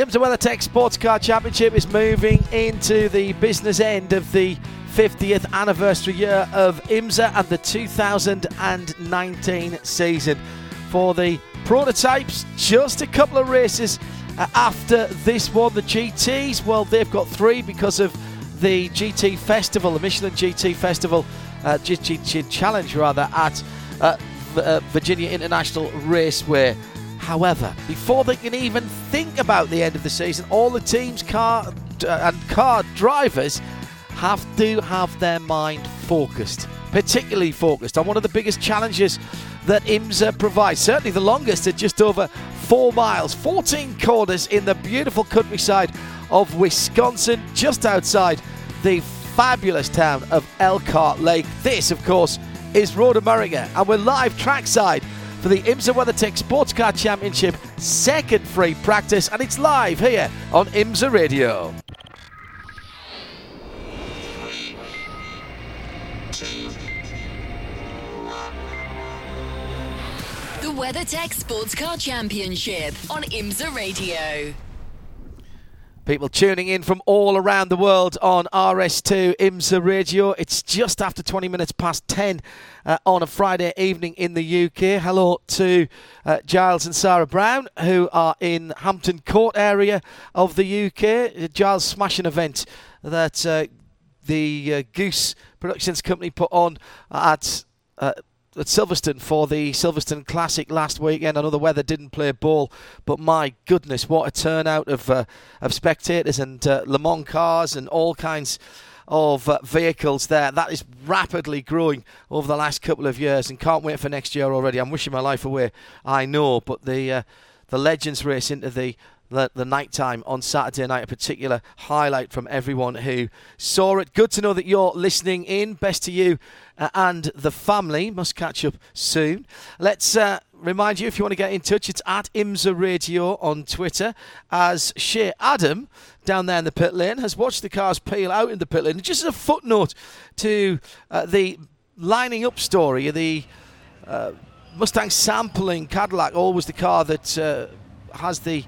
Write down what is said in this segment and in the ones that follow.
The IMSA WeatherTech Sports Car Championship is moving into the business end of the 50th anniversary year of IMSA and the 2019 season. For the prototypes, just a couple of races uh, after this one. The GTs, well, they've got three because of the GT Festival, the Michelin GT Festival, uh, GT Challenge rather, at uh, uh, Virginia International Raceway. However, before they can even think about the end of the season, all the teams, car and car drivers have to have their mind focused, particularly focused on one of the biggest challenges that IMSA provides. Certainly the longest at just over four miles, 14 corners in the beautiful countryside of Wisconsin, just outside the fabulous town of Elkhart Lake. This, of course, is Road America, and we're live trackside for the IMSA WeatherTech Sports Car Championship second free practice, and it's live here on IMSA Radio. The WeatherTech Sports Car Championship on IMSA Radio. People tuning in from all around the world on RS2 IMSA Radio. It's just after 20 minutes past 10 uh, on a Friday evening in the UK. Hello to uh, Giles and Sarah Brown, who are in Hampton Court area of the UK. Giles smashing event that uh, the uh, Goose Productions Company put on at uh, at Silverstone for the Silverstone Classic last weekend. I know the weather didn't play ball, but my goodness, what a turnout of uh, of spectators and uh, Le Mans cars and all kinds of uh, vehicles there. That is rapidly growing over the last couple of years, and can't wait for next year already. I'm wishing my life away, I know, but the uh, the Legends race into the the, the night time on Saturday night, a particular highlight from everyone who saw it. Good to know that you're listening in. Best to you uh, and the family. Must catch up soon. Let's uh, remind you if you want to get in touch, it's at IMSA Radio on Twitter. As Shea Adam down there in the pit lane has watched the cars peel out in the pit lane. Just as a footnote to uh, the lining up story, the uh, Mustang sampling Cadillac, always the car that uh, has the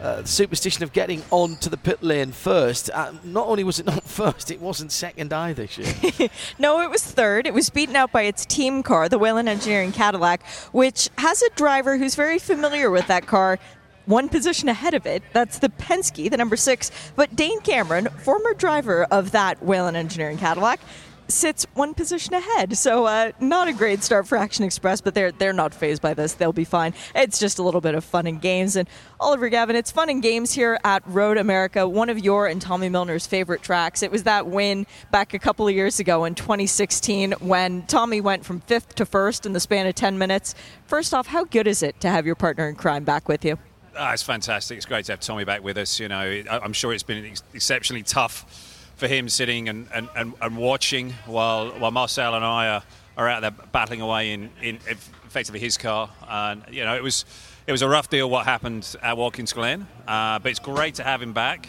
uh, the superstition of getting onto the pit lane first. Uh, not only was it not first, it wasn't second either. no, it was third. It was beaten out by its team car, the Whelen Engineering Cadillac, which has a driver who's very familiar with that car one position ahead of it. That's the Penske, the number six. But Dane Cameron, former driver of that Whelen Engineering Cadillac, sits one position ahead. So uh, not a great start for Action Express, but they're they're not fazed by this. They'll be fine. It's just a little bit of fun and games. And Oliver Gavin, it's fun and games here at Road America, one of your and Tommy Milner's favorite tracks. It was that win back a couple of years ago in 2016 when Tommy went from fifth to first in the span of 10 minutes. First off, how good is it to have your partner in crime back with you? Oh, it's fantastic. It's great to have Tommy back with us. You know, I'm sure it's been exceptionally tough for him sitting and, and, and, and, watching while while Marcel and I are, are out there battling away in, in effectively his car. And you know, it was it was a rough deal what happened at Watkins Glen, uh, but it's great to have him back.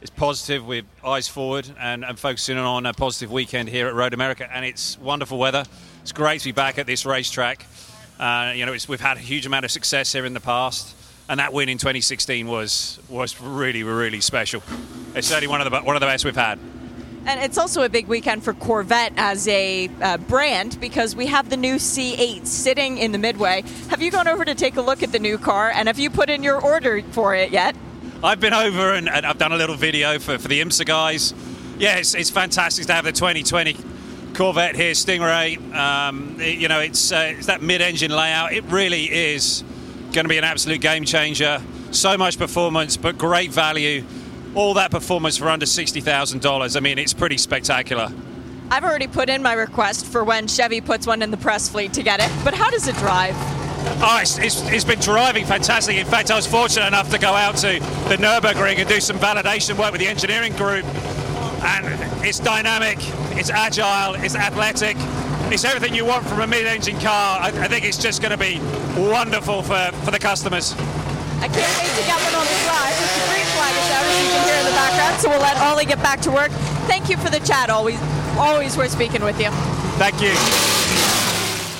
It's positive with eyes forward and, and focusing on a positive weekend here at Road America. And it's wonderful weather. It's great to be back at this racetrack. Uh, you know, we've had a huge amount of success here in the past and that win in 2016 was was really really special. It's certainly one of the one of the best we've had. And it's also a big weekend for Corvette as a uh, brand because we have the new C8 sitting in the Midway. Have you gone over to take a look at the new car and have you put in your order for it yet? I've been over and, and I've done a little video for, for the IMSA guys. Yeah, it's, it's fantastic to have the 2020 Corvette here, Stingray. Um, it, you know, it's, uh, it's that mid-engine layout. It really is going to be an absolute game changer. So much performance, but great value. all that performance for under $60,000. I mean, it's pretty spectacular. I've already put in my request for when Chevy puts one in the press fleet to get it, but how does it drive? Oh, it's, it's, it's been driving fantastic. In fact, I was fortunate enough to go out to the Nürburgring and do some validation work with the engineering group. And it's dynamic, it's agile, it's athletic, it's everything you want from a mid-engine car. I, I think it's just going to be wonderful for, for the customers. I can't wait to get one on the drive. The green flag is out, as you can hear in the background. So we'll let Ollie get back to work. Thank you for the chat. Always, always worth speaking with you. Thank you.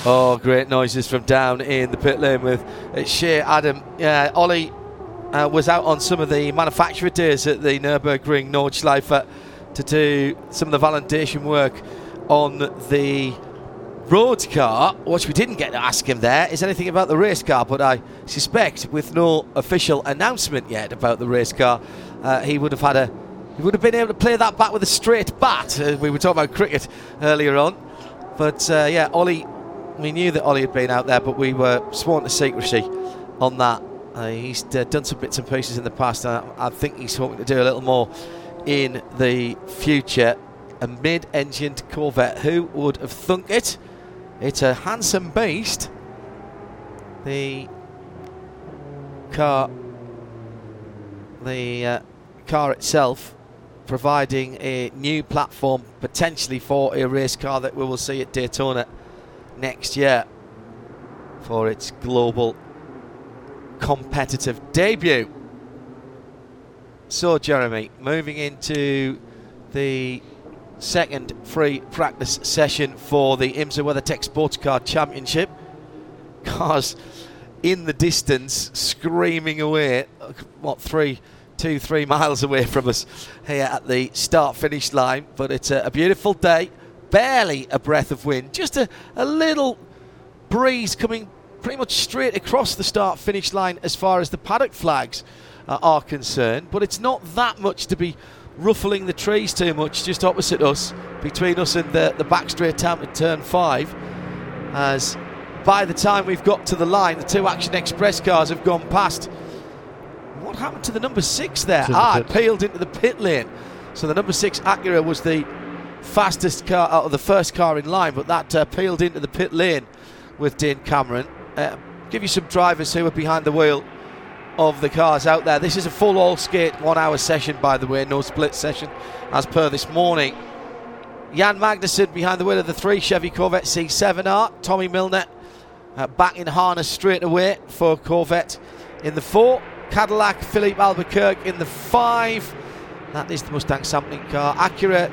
Oh, great noises from down in the pit lane with uh, Shea Adam. Yeah, Ollie uh, was out on some of the manufacturer days at the Nürburgring Nordschleife to do some of the validation work on the road car, which we didn't get to ask him there, is anything about the race car, but I suspect with no official announcement yet about the race car, uh, he would have had a he would have been able to play that back with a straight bat. Uh, we were talking about cricket earlier on. But uh, yeah, Ollie we knew that Ollie had been out there, but we were sworn to secrecy on that. Uh, he's uh, done some bits and pieces in the past, and I, I, think he's hoping to do a little more in the future. A mid engined Corvette, who would have thunk it? It's a handsome beast. The car, the uh, car itself, providing a new platform potentially for a race car that we will see at Daytona next year for its global competitive debut. So, Jeremy, moving into the second free practice session for the IMSA WeatherTech Sports Car Championship. Cars in the distance, screaming away, what, three, two, three miles away from us here at the start finish line. But it's a, a beautiful day barely a breath of wind, just a, a little breeze coming pretty much straight across the start finish line as far as the paddock flags uh, are concerned. But it's not that much to be ruffling the trees too much just opposite us, between us and the, the back straight down at turn five. As by the time we've got to the line, the two Action Express cars have gone past. What happened to the number six there? Ah, it peeled into the pit lane. So the number six Acura was the fastest car out of the first car in line, but that uh, peeled into the pit lane with Dane Cameron. Uh, give you some drivers who are behind the wheel of the cars out there. This is a full all skate one hour session, by the way, no split session as per this morning. Jan Magnussen behind the wheel of the three Chevy Corvette C7R. Tommy Milner uh, back in harness straight away for Corvette in the four. Cadillac Filipe Albuquerque in the five. That is the Mustang sampling car. Acura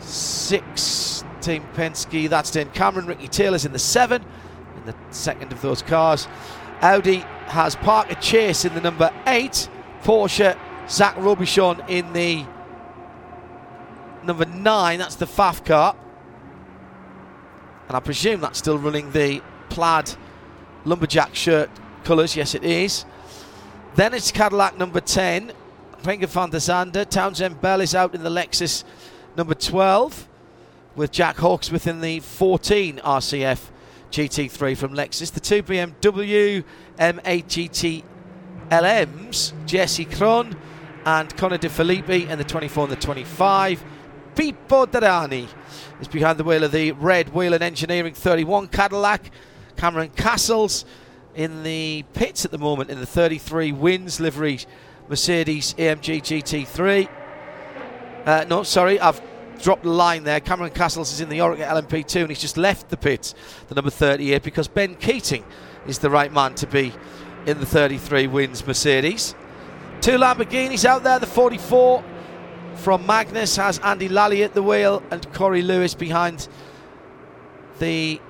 six Team Penske. That's Dane Cameron. Ricky Taylor's in the seven, in the second of those cars. Audi has Parker Chase in the number eight. Porsche, Zach Robichon in the number nine. That's the Pfaff car. And I presume that's still running the plaid lumberjack shirt colours. Yes, it is. Then it's Cadillac number 10. Renger van der Zande. Townsend Bell is out in the Lexus number 12 with Jack Hawksworth in the 14 RCF GT3 from Lexus. The two BMW M8 GT LMs, Jesse Krohn and Connor De Phillippi, and the 24 and the 25. Pipo Derani is behind the wheel of the red Whelen Engineering 31 Cadillac. Cameron Cassels in the pits at the moment in the 33 Wynn's livery Mercedes AMG GT3. Uh, no, sorry, I've dropped the line there. Cameron Cassels is in the Oreca LMP2 and he's just left the pit, the number 38, because Ben Keating is the right man to be in the 33 Wynn's Mercedes. Two Lamborghinis out there, the 44 from Magnus has Andy Lally at the wheel and Corey Lewis behind the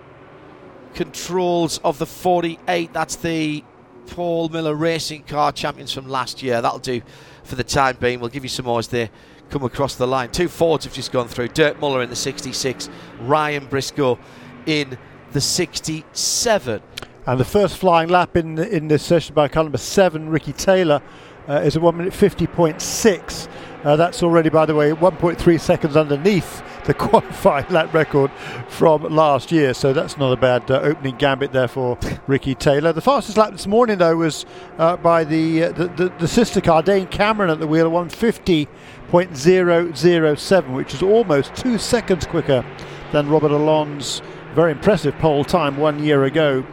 controls of the 48. That's the Paul Miller Racing Car champions from last year. That'll do for the time being. We'll give you some more as they come across the line. Two Fords have just gone through. Dirk Muller in the 66, Ryan Briscoe in the 67. And the first flying lap in in this session by car number seven, Ricky Taylor, uh, is a 1 minute 50.6. Uh, that's already, by the way, 1.3 seconds underneath the qualifying lap record from last year. So that's not a bad uh, opening gambit there for Ricky Taylor. The fastest lap this morning, though, was uh, by the, uh, the, the, the sister car, Dane Cameron, at the wheel, 150.007, which is almost two seconds quicker than Robert Alon's very impressive pole time one year ago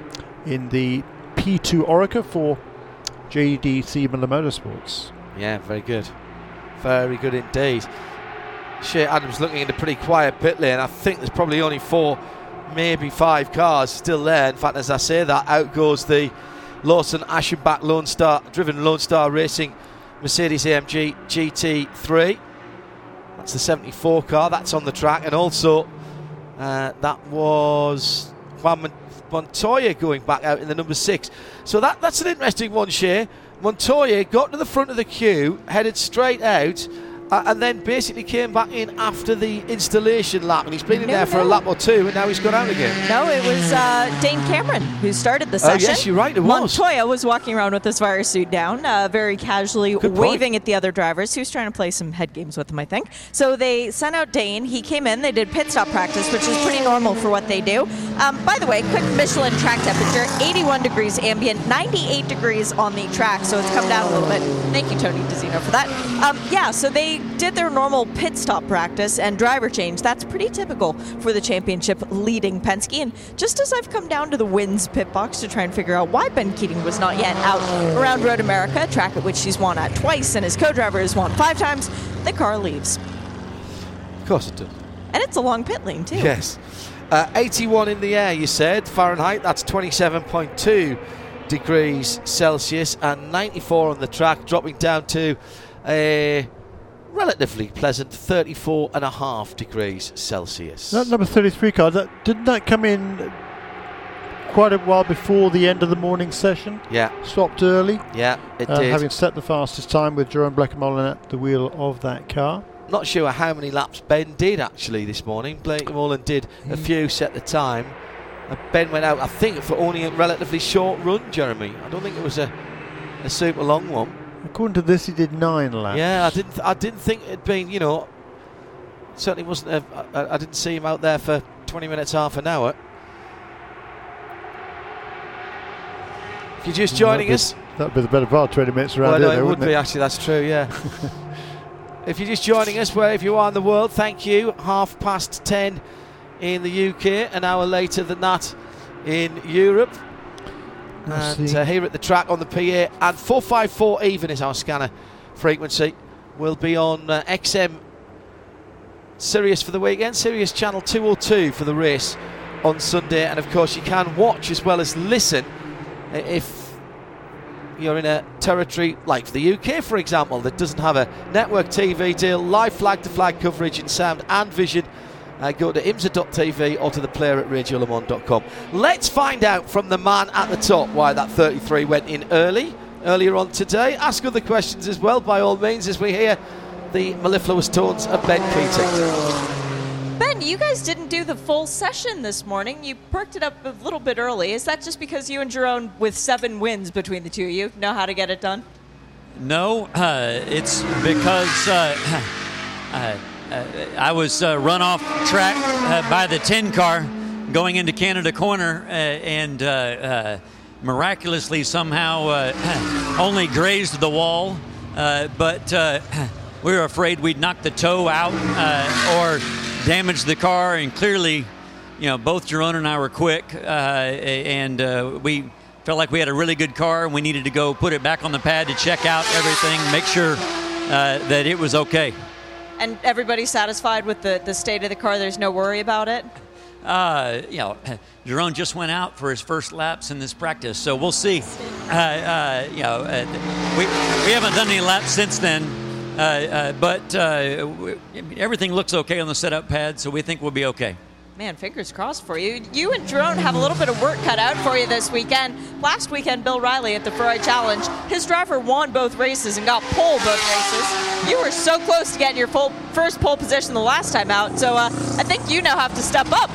in the P2 Oreca for JDC Miller Motorsports. Yeah, very good. Very good indeed. Shea Adams looking in a pretty quiet pit lane. I think there's probably only four, maybe five cars still there. In fact, as I say that, out goes the Lawson Aschenbach Lone Star, driven Lone Star Racing Mercedes AMG GT3. That's the 74 car. That's on the track, and also uh, that was Juan Montoya going back out in the number six. So that that's an interesting one, Shea. Montoya got to the front of the queue, headed straight out, uh, and then basically came back in after the installation lap. And he's been in No, there for a lap or two, and now he's gone out again. No, it was uh, Dane Cameron who started the Oh, session. yes, you're right, it was. Montoya was walking around with his fire suit down, uh, very casually Good point. waving at the other drivers. He was trying to play some head games with them, I think. So they sent out Dane. He came in. They did pit stop practice, which is pretty normal for what they do. Um, by the way, quick Michelin track temperature: 81 degrees ambient, 98 degrees on the track. So it's come down a little bit. Thank you, Tony DeZino, for that. Um, yeah, so they did their normal pit stop practice and driver change. That's pretty typical for the championship leading Penske. And just as I've come down to the Wynn's pit box to try and figure out why Ben Keating was not yet out around Road America, a track at which he's won at twice and his co-driver has won five times, the car leaves. Of course it does. And it's a long pit lane too. Yes. Uh, 81 in the air, you said. Fahrenheit, that's 27.2 degrees Celsius, and 94 on the track, dropping down to a relatively pleasant 34 and a half degrees Celsius. That number 33 car, that, didn't that come in quite a while before the end of the morning session? yeah, Stopped early, yeah, it uh, did. having set the fastest time with Jerome Bleekemolen at the wheel of that car. Not sure how many laps Ben did actually this morning. Bleekemolen did a few, set the time. Uh, ben went out, I think, for only a relatively short run, Jeremy. I don't think it was a, a super long one. According to this, he did nine laps. Yeah, I didn't. I didn't think it'd been. You know, certainly wasn't. A, I, I didn't see him out there for 20 minutes, half an hour. If you're just mm, joining That'd us, That'd be the better part, 20 minutes around well, no, it though, would wouldn't be actually. That's true. Yeah. if you're just joining us, wherever you are in the world, thank you. Half past ten in the UK, an hour later than that in Europe. And uh, here at the track on the PA, and 454 even is our scanner frequency. We'll be on uh, XM Sirius for the weekend, Sirius Channel 202 for the race on Sunday, and of course you can watch as well as listen uh, if you're in a territory like the UK, for example, that doesn't have a network TV deal, live flag to flag coverage in sound and vision. Uh, go to imsa.tv or to the player at radiolemans.com. Let's find out from the man at the top why that 33 went in early, earlier on today. Ask other questions as well, by all means, as we hear the mellifluous tones of Ben Keating. Ben, you guys didn't do the full session this morning. You perked it up a little bit early. Is that just because you and Jerome, with seven wins between the two of you, know how to get it done? No, uh, it's because uh, uh, uh, I was uh, run off track uh, by the 10 car going into Canada Corner uh, and miraculously somehow only grazed the wall. But we were afraid we'd knock the toe out or damage the car, and clearly you know, both Jerome and I were quick, uh, and uh, we felt like we had a really good car, and we needed to go put it back on the pad to check out everything, make sure uh, that it was okay. And everybody's satisfied with the, the state of the car. There's no worry about it. Uh, you know, Jerome just went out for his first laps in this practice, so we'll see. Uh, uh, you know, uh, we, we haven't done any laps since then, uh, uh, but uh, we, everything looks okay on the setup pad, so we think we'll be okay. Man, fingers crossed for you. You and Drone have a little bit of work cut out for you this weekend. Last weekend, Bill Riley at the Ferrari Challenge, his driver won both races and got pole both races. You were so close to getting your full first pole position the last time out, so uh, I think you now have to step up.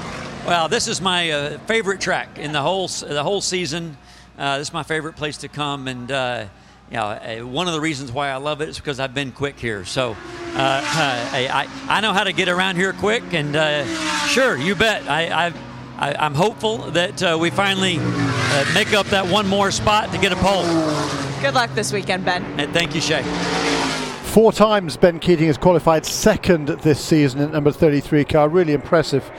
Well, this is my uh, favorite track in the whole the whole season. Uh, this is my favorite place to come, and uh, you know, uh, one of the reasons why I love it is because I've been quick here. So uh, I, I know how to get around here quick, and uh, sure, you bet. I, I, I, am hopeful that uh, we finally uh, make up that one more spot to get a pole. Good luck this weekend, Ben. And thank you, Shea. Four times Ben Keating has qualified second this season at number 33 car. Really impressive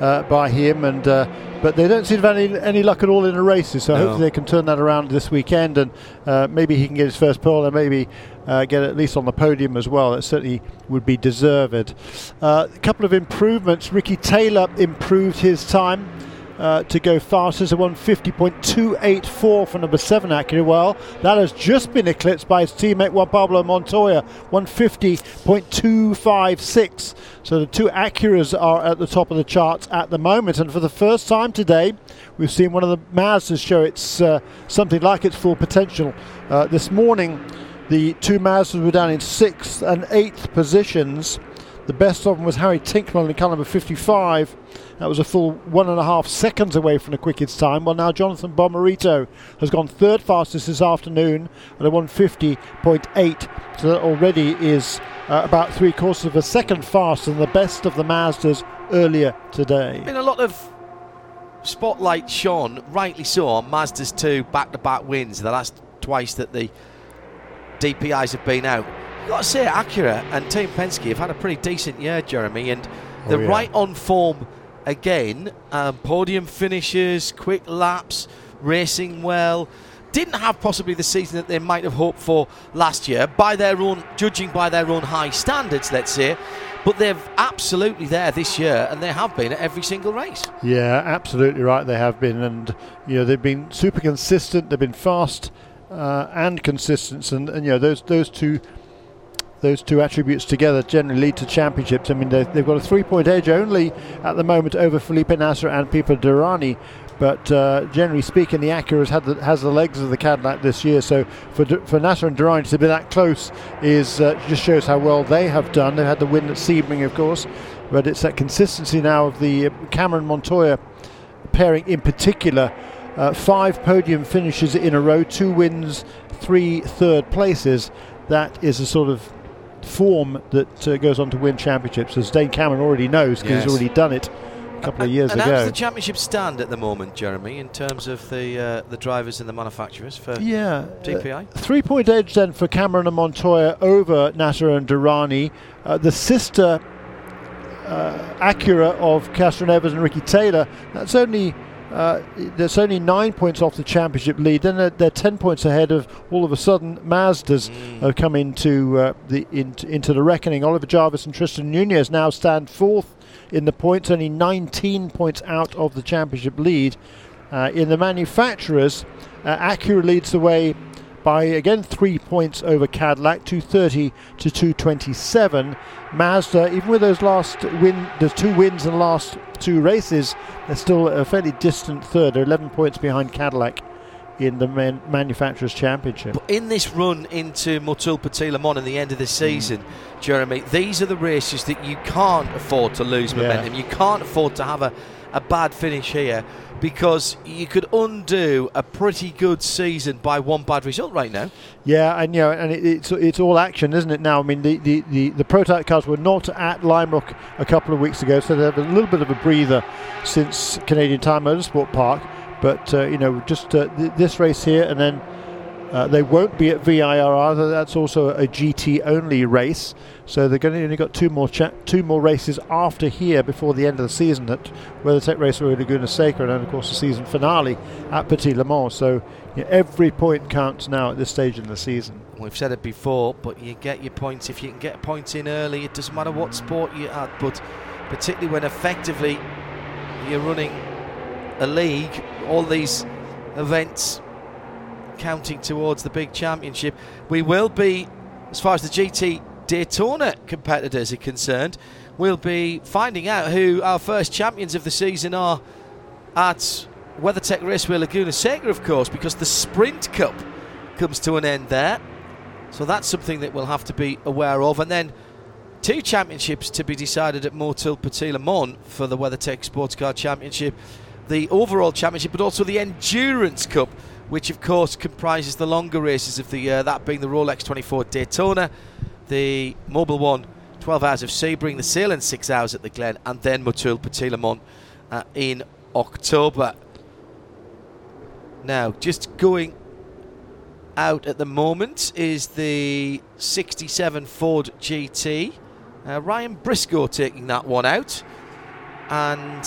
uh, by him, and uh, but they don't seem to have any, any luck at all in the races. So no. hopefully they can turn that around this weekend, and uh, maybe he can get his first pole, and maybe uh, get at least on the podium as well. That certainly would be deserved. Uh, a couple of improvements. Ricky Taylor improved his time uh, to go fast as a 150.284 for number 7 Acura. Well, that has just been eclipsed by his teammate Juan Pablo Montoya, 150.256. So the two Acuras are at the top of the charts at the moment. And for the first time today, we've seen one of the Mazdas show its uh, something like its full potential. Uh, this morning, the two Mazdas were down in sixth and eighth positions. The best of them was Harry Tincknell in car number 55 that was a full one and a half seconds away from the quickest time. Well, now Jonathan Bomarito has gone third fastest this afternoon at a 150.8. So that already is uh, about three quarters of a second faster than the best of the Mazdas earlier today. Been a lot of spotlight shone, rightly so, on Mazda's two back-to-back wins. The last twice that the DPIs have been out. You've got to say, Acura and Team Penske have had a pretty decent year, Jeremy, and they're oh, yeah. right on form again. Um, podium finishes, quick laps, racing well. Didn't have possibly the season that they might have hoped for last year, by their own judging by their own high standards, let's say. But they're absolutely there this year, and they have been at every single race. Yeah, absolutely right. They have been, and you know they've been super consistent. They've been fast uh, and consistent, and, and you know those those two those two attributes together generally lead to championships. I mean, they've got a three-point edge only at the moment over Felipe Nasr and Pipo Derani. But uh, generally speaking, the Acura has, the, has the legs of the Cadillac this year. So for for Nasr and Derani to be that close is uh, just shows how well they have done. They've had the win at Sebring, of course, but it's that consistency now of the uh, Cameron Montoya pairing in particular. Uh, five podium finishes in a row, two wins, three third places. That is a sort of form that uh, goes on to win championships, as Dane Cameron already knows because yes. he's already done it a couple of years and ago. How does the championship stand at the moment, Jeremy, in terms of the uh, the drivers and the manufacturers for yeah, DPI? Uh, three point edge then for Cameron and Montoya over Nasr and Derani. Uh, the sister uh, Acura of Castroneves and Ricky Taylor, that's only uh, there's only nine points off the championship lead. Then they're, they're, ten points ahead of all of a sudden Mazdas mm. have come into uh, the in, into the reckoning. Oliver Jarvis and Tristan Nunez now stand fourth in the points, only 19 points out of the championship lead. Uh, in the manufacturers, uh, Acura leads the way by again three points over Cadillac, 230 to 227. Mazda, even with those last win, the two wins in the last two races, they're still a fairly distant third. They're 11 points behind Cadillac in the man- manufacturers championship. But in this run into Motul Petit Le Mans in the end of the season, mm. Jeremy, these are the races that you can't afford to lose momentum. Yeah. You can't afford to have a, a bad finish here because you could undo a pretty good season by one bad result right now. Yeah, and you know, and it, it's it's all action, isn't it? Now, I mean, the the, the, the prototype cars were not at Lime Rock a couple of weeks ago, so they have a little bit of a breather since Canadian Tire Motorsport Park. But uh, you know, just uh, th- this race here, and then uh, they won't be at VIR. That's also a GT only race. So they're going to only got two more cha- two more races after here before the end of the season at WeatherTech Raceway Laguna Seca, and then of course the season finale at Petit Le Mans. So you know, every point counts now at this stage in the season. We've said it before, but you get your points if you can get a point in early. It doesn't matter what sport you're at, but particularly when effectively you're running a league, all these events counting towards the big championship. We will be, as far as the GT Daytona competitors are concerned, we'll be finding out who our first champions of the season are at WeatherTech Raceway Laguna Seca, of course, because the Sprint Cup comes to an end there. So that's something that we'll have to be aware of. And then two championships to be decided at Motul Petit Le for the WeatherTech Sports Car Championship, the overall championship, but also the Endurance Cup which of course comprises the longer races of the year, that being the Rolex 24 Daytona, the Mobil One 12 hours of Sebring, the Sale, 6 hours at the Glen, and then Motul Petit uh, in October. Now, just going out at the moment is the 67 Ford GT. Uh, Ryan Briscoe taking that one out. And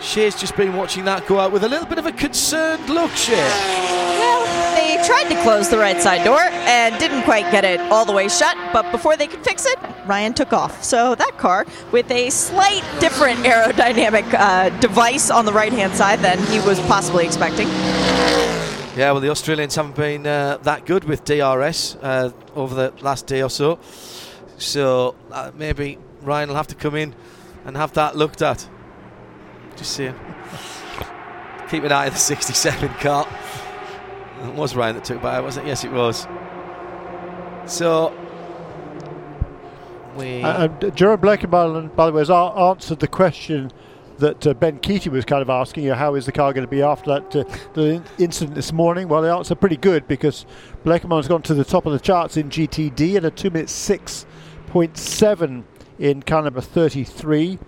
Shea's just been watching that go out with a little bit of a concerned look, Shea. Well, they tried to close the right side door and didn't quite get it all the way shut, but before they could fix it, Ryan took off. So that car, with a slight different aerodynamic uh, device on the right hand side than he was possibly expecting. Yeah, well, the Australians haven't been uh, that good with DRS uh, over the last day or so. So uh, maybe Ryan will have to come in and have that looked at. Just seeing. Keep an eye on the 67 car. It was Ryan that took by, wasn't it? Yes, it was. So. We. Uh, Jeroen Bleekemolen, by the way, has answered the question that uh, Ben Keating was kind of asking you, how is the car going to be after that uh, the incident this morning? Well, the answer pretty good because Bleekemolen's gone to the top of the charts in GTD at a 2 minute 6.7 in car number 33.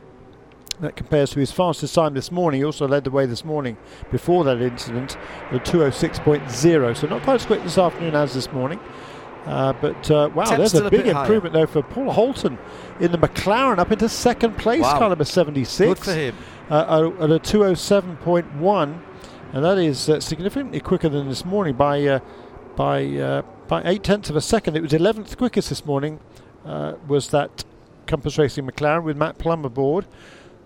That compares to his fastest time this morning. He also led the way this morning before that incident the 206.0. So not quite as quick this afternoon as this morning. Uh, but uh, wow, there's a, a big improvement though for Paul Holton in the McLaren up into second place, wow. car number 76. Good for him. Uh, at a 207.1, and that is uh, significantly quicker than this morning by uh, by uh, by eight tenths of a second. It was 11th quickest this morning. was that Compass Racing McLaren with Matt Plumb aboard?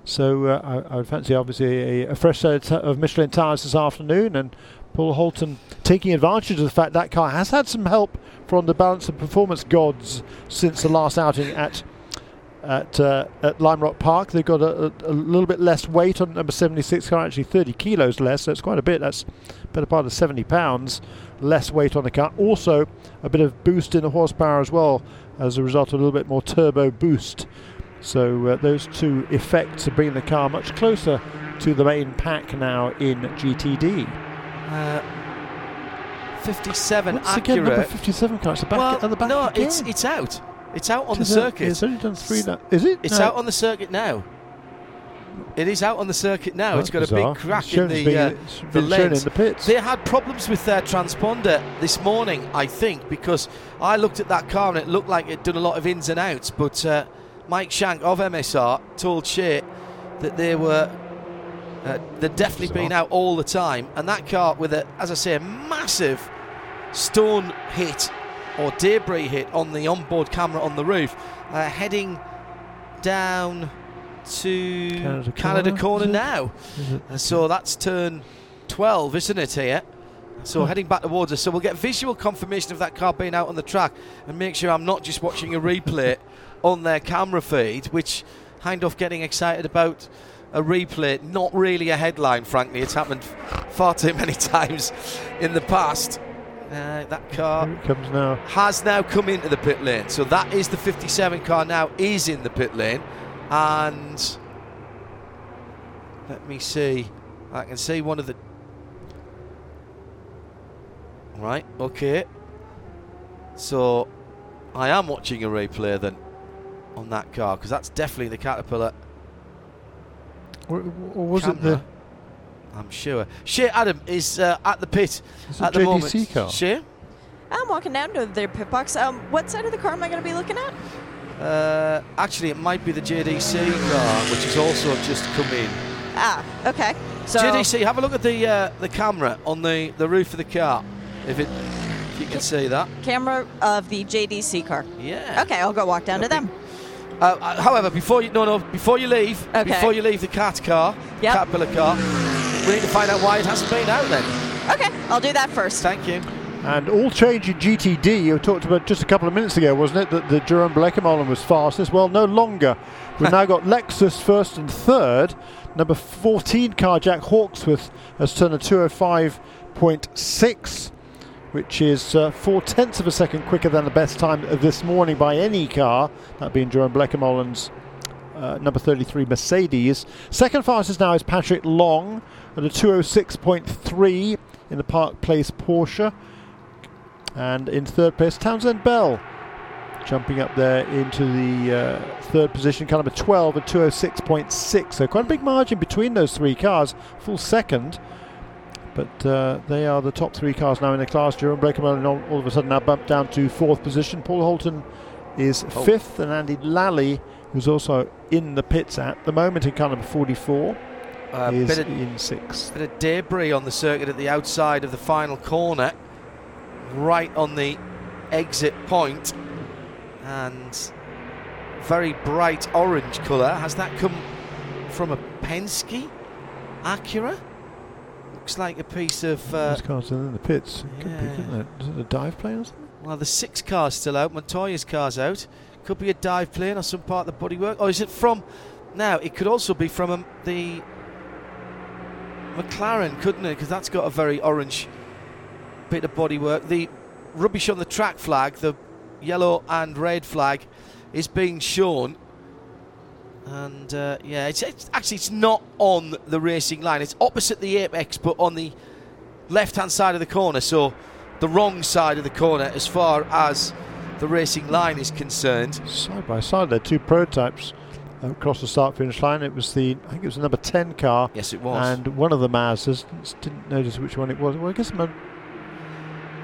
So I, I, would fancy obviously a, a fresh set of Michelin tyres this afternoon, and Paul Holton taking advantage of the fact that car has had some help from the balance and performance gods since the last outing at at uh, at Lime Rock Park. They've got a, a, a, little bit less weight on number 76 car, actually 30 kilos less, so it's quite a bit. That's better part of 70 pounds less weight on the car. Also, a bit of boost in the horsepower as well as a result of a little bit more turbo boost. So uh, those two effects are bringing the car much closer to the main pack now in GTD. Uh, 57 Once accurate. Again, number 57 car. It's back well, at the back no, again. it's it's out. It's out on it the circuit. It's only done three now. Is it? It's no. out on the circuit now. It is out on the circuit now. That's it's got bizarre. a big crack in the uh, the lens. In the pits. They had problems with their transponder this morning, I think, because I looked at that car and it looked like it'd done a lot of ins and outs. But uh, Mike Shank of MSR told Shea that they were uh, they'd definitely been out all the time, and that car with a, as I say, a massive stone hit or debris hit on the onboard camera on the roof, uh, heading down to Canada, Canada Corner, Corner now. Uh, so that's turn 12, isn't it, here? So huh. heading back towards us. So we'll get visual confirmation of that car being out on the track and make sure I'm not just watching a replay on their camera feed, which Hindhaugh getting excited about a replay, not really a headline, frankly. It's happened far too many times in the past. Uh, that car comes now. has now come into the pit lane. So that is the 57 car now is in the pit lane. And let me see. I can see one of the. Right, okay. So I am watching a replay then on that car because that's definitely the Caterpillar. Or, or was camera. it the? I'm sure. Shea Adam is uh, at the pit Is at it the JDC moment. car? Shea? I'm walking down to their pit box. Um, what side of the car am I going to be looking at? Uh, actually, it might be the JDC car, which has also just come in. Ah, okay. So JDC, have a look at the uh, the camera on the, the roof of the car, if it if you can see that. camera of the JDC car. Yeah. Okay, I'll go walk down to them. Uh, uh, however, before you no no before you leave, Okay. before you leave the cat car, Yep. Caterpillar car, we need to find out why it hasn't been out. Then, Okay, I'll do that first. thank you. And all change in GTD, you talked about just a couple of minutes ago, wasn't it? That the Jeroen Bleekemolen was fastest. Well, no longer. We've now got Lexus first and third. Number 14 car, Jack Hawksworth, has turned a 205.6, which is uh, four tenths of a second quicker than the best time this morning by any car, that being Jeroen Bleekemolen's uh, number 33 Mercedes. Second fastest now is Patrick Long at a 206.3 in the Park Place Porsche. And in third place, Townsend Bell jumping up there into the uh, third position, car number 12 at 206.6. So quite a big margin between those three cars, full second. But uh, they are the top three cars now in the class. Jerome Bleekemolen, all of a sudden now bumped down to fourth position. Paul Holton is Oh. fifth, and Andy Lally, who's also in the pits at the moment in car number 44, Uh, is bit, of, in sixth. bit of debris on the circuit at the outside of the final corner, right on the exit point, and very bright orange colour. Has that come from a Penske Acura? Looks like a piece of. Uh, Those cars are in the pits. Could be, yeah. couldn't it? Is it a dive plane or something? well, the six cars still out. Montoya's car's out. Could be a dive plane or some part of the bodywork. Or is it from? Now it could also be from um, the McLaren, couldn't it? Because that's got a very orange bit of bodywork. The rubbish on the track flag, the yellow and red flag, is being shown. And uh, yeah, it's, it's actually it's not on the racing line. It's opposite the apex, but on the left-hand side of the corner. So the wrong side of the corner as far as the racing line is concerned. Side by side, there two prototypes across the start finish line. It was the I think it was the number ten car, Yes, it was. and one of the Mazdas. Didn't notice which one it was. Well, I guess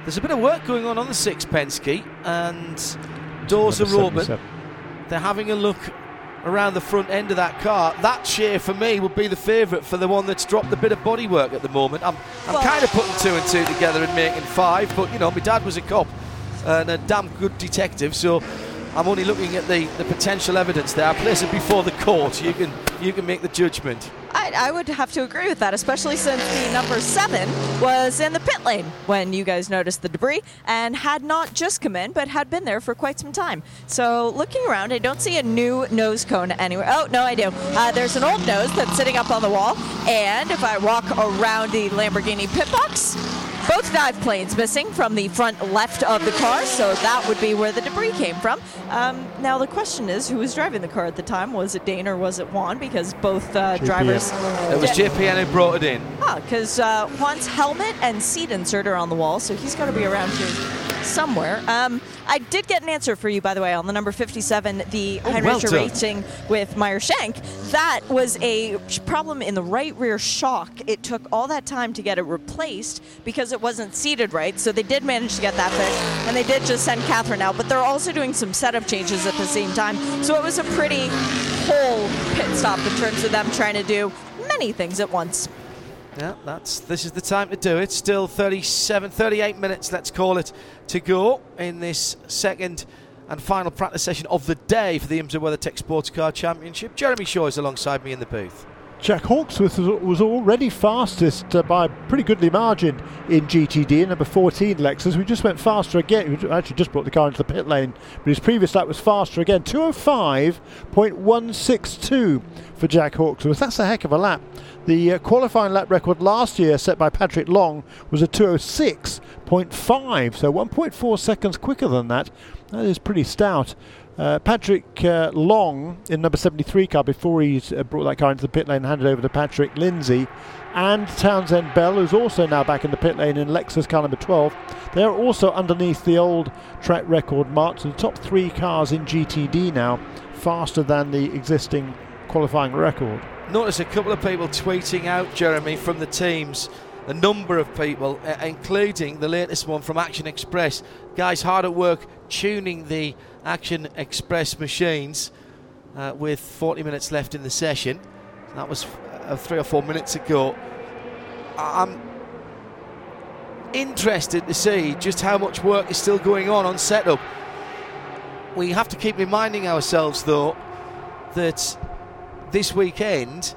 There's a bit of work going on on the six Penske, and doors are number open. They're having a look around the front end of that car. That share for me would be the favourite for the one that's dropped a bit of bodywork at the moment. I'm, I'm Well- kind of putting two and two together and making five, but you know, my dad was a cop and a damn good detective, so I'm only looking at the, the potential evidence there. I place it before the court. You can you can make the judgment. I, I would have to agree with that, especially since the number seven was in the pit lane when you guys noticed the debris and had not just come in, but had been there for quite some time. So, looking around, I don't see a new nose cone anywhere. Oh, no, I do. Uh, there's an old nose that's sitting up on the wall, and if I walk around the Lamborghini pit box, both dive planes missing from the front left of the car, so that would be where the debris came from. Um, now, the question is who was driving the car at the time? Was it Dane or was it Juan? Because both uh, drivers. It was did- JPM who brought it in. Ah, because uh, Juan's helmet and seat insert are on the wall, so he's got to be around here somewhere. Um, I did get an answer for you, by the way, on the number 57, the Oh, Heinrich well done. Racing with Meyer Shank. That was a problem in the right rear shock. It took all that time to get it replaced because it wasn't seated right. So they did manage to get that fixed, and they did just send Katherine out. But they're also doing some setup changes at the same time. So it was a pretty whole pit stop in terms of them trying to do many things at once. Yeah, that's this is the time to do it. Still 37, 38 minutes, let's call it, to go in this second and final practice session of the day for the IMSA WeatherTech Sports Car Championship. Jeremy Shaw is alongside me in the booth. Jack Hawksworth was- already fastest uh, by a pretty goodly margin in GTD, number 14 Lexus. We just went faster again. We actually just brought the car into the pit lane, but his previous lap was faster again. 205.162 for Jack Hawksworth. That's a heck of a lap. The uh, qualifying lap record last year, set by Patrick Long, was a 206.5, so 1.4 seconds quicker than that. That is pretty stout. Uh, Patrick uh, Long in number 73 car before he uh, brought that car into the pit lane and handed over to Patrick Lindsey and Townsend Bell who's also now back in the pit lane in Lexus car number 12 they're also underneath the old track record mark so the top three cars in GTD now faster than the existing qualifying record Notice a couple of people tweeting out, Jeremy, from the teams. A number of people, uh, including the latest one from Action Express. Guys hard at work tuning the Action Express machines uh, with 40 minutes left in the session. That was uh, three or four minutes ago. I'm interested to see just how much work is still going on on setup. We have to keep reminding ourselves, though, that this weekend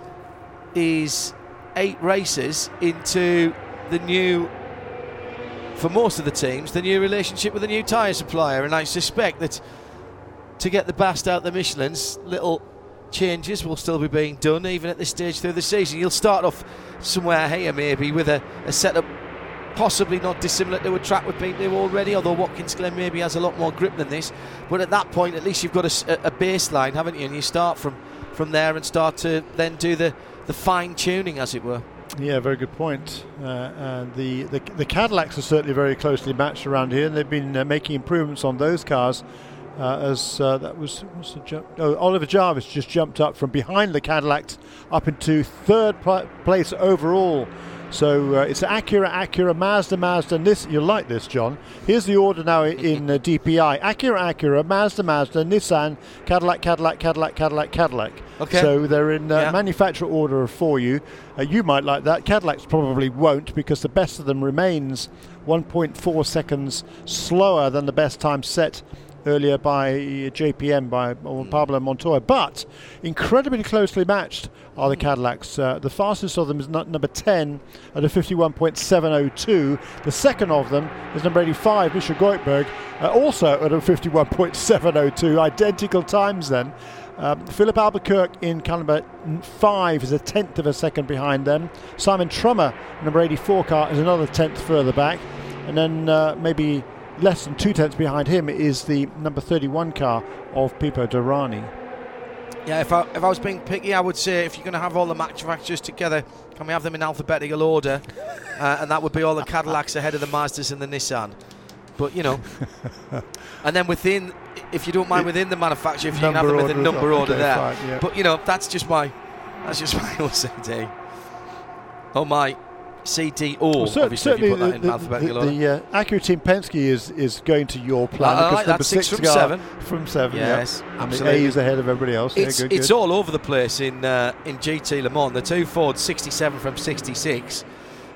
is eight races into the new, for most of the teams, the new relationship with the new tyre supplier. And I suspect that to get the best out of the Michelin's, little changes will still be being done even at this stage through the season. You'll start off somewhere here maybe with a, a setup possibly not dissimilar to a track we've been already, although Watkins Glen maybe has a lot more grip than this. But at that point, at least you've got a, a baseline, haven't you? And you start from, from there and start to then do the, the fine tuning, as it were. Yeah, very good point. Uh, the, the the Cadillacs are certainly very closely matched around here, and they've been uh, making improvements on those cars Uh, as uh, that was? Oh, Oliver Jarvis just jumped up from behind the Cadillacs up into third pl- place overall. So uh, it's Acura, Acura, Mazda, Mazda. This you'll like this, John. Here's the order now in uh, DPI: Acura, Acura, Mazda, Mazda, Nissan, Cadillac, Cadillac, Cadillac, Cadillac, Cadillac. Okay. So they're in uh, Yeah. manufacturer order for you. Uh, you might like that. Cadillacs probably won't because the best of them remains 1.4 seconds slower than the best time set earlier by JPM by. Pablo Montoya. But incredibly closely matched are the Cadillacs. Uh, the fastest of them is nu- number 10 at a 51.702. The second of them is number 85, Misha Goikhberg, uh, also at a 51.702. Identical times then. Um, Filipe Albuquerque in car number five is a tenth of a second behind them. Simon Trummer, number 84 car, is another tenth further back. And then uh, maybe less than two tenths behind him is the number 31 car of Pipo Derani. Yeah, if I, if I was being picky, I would say if you're going to have all the manufacturers together, can we have them in alphabetical order? uh, and that would be all the Cadillacs ahead of the Mazdas and the Nissan. But, you know. and then within, if you don't mind, within the manufacturer, if you can have them within number order Okay, there. fine, yeah. But, you know, that's just my, that's just my OCD. Oh, my CDO, Well, cer- obviously, if you put the, that in the, the, uh, Acura Team Penske is, is going to your plan. I because like that. number Six six from seven. From seven, Yes, yeah. And the absolutely. A is ahead of everybody else. It's, yeah, good, it's good. all over the place in uh, in GT Le Mans. The two Fords, 67 from 66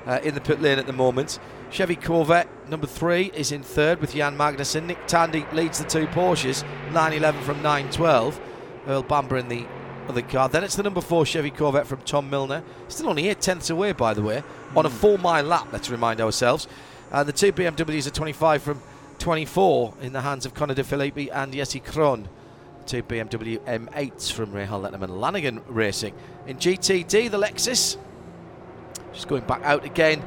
uh, in the pit lane at the moment. Chevy Corvette, number three, is in third with Jan Magnussen. Nick Tandy leads the two Porsches, 911 from 912. Earl Bamber in the other car. Then it's the number four Chevy Corvette from Tom Milner. Still only eight tenths away, by the way, on a hmm. four mile lap, let's remind ourselves. And the two BMWs are 25 from 24 in the hands of Connor De Phillippi and Jesse Krohn two BMW M8s from Rahal Letterman and Lanigan Racing. In GTD, the Lexus just going back out again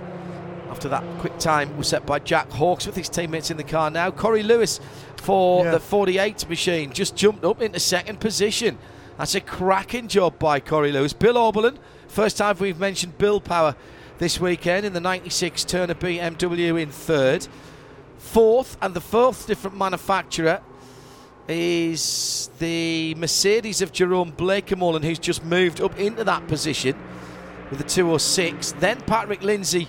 after that quick time was set by Jack Hawksworth his teammates in the car now. Corey Lewis for Yeah. the 48 machine just jumped up into second position. That's a cracking job by Corey Lewis. Bill Auberlen, first time we've mentioned Bill Power this weekend in the 96 Turner BMW in third. Fourth, and the fourth different manufacturer is the Mercedes of Jerome Bleekemolen, who's just moved up into that position with the 206. Then Patrick Lindsey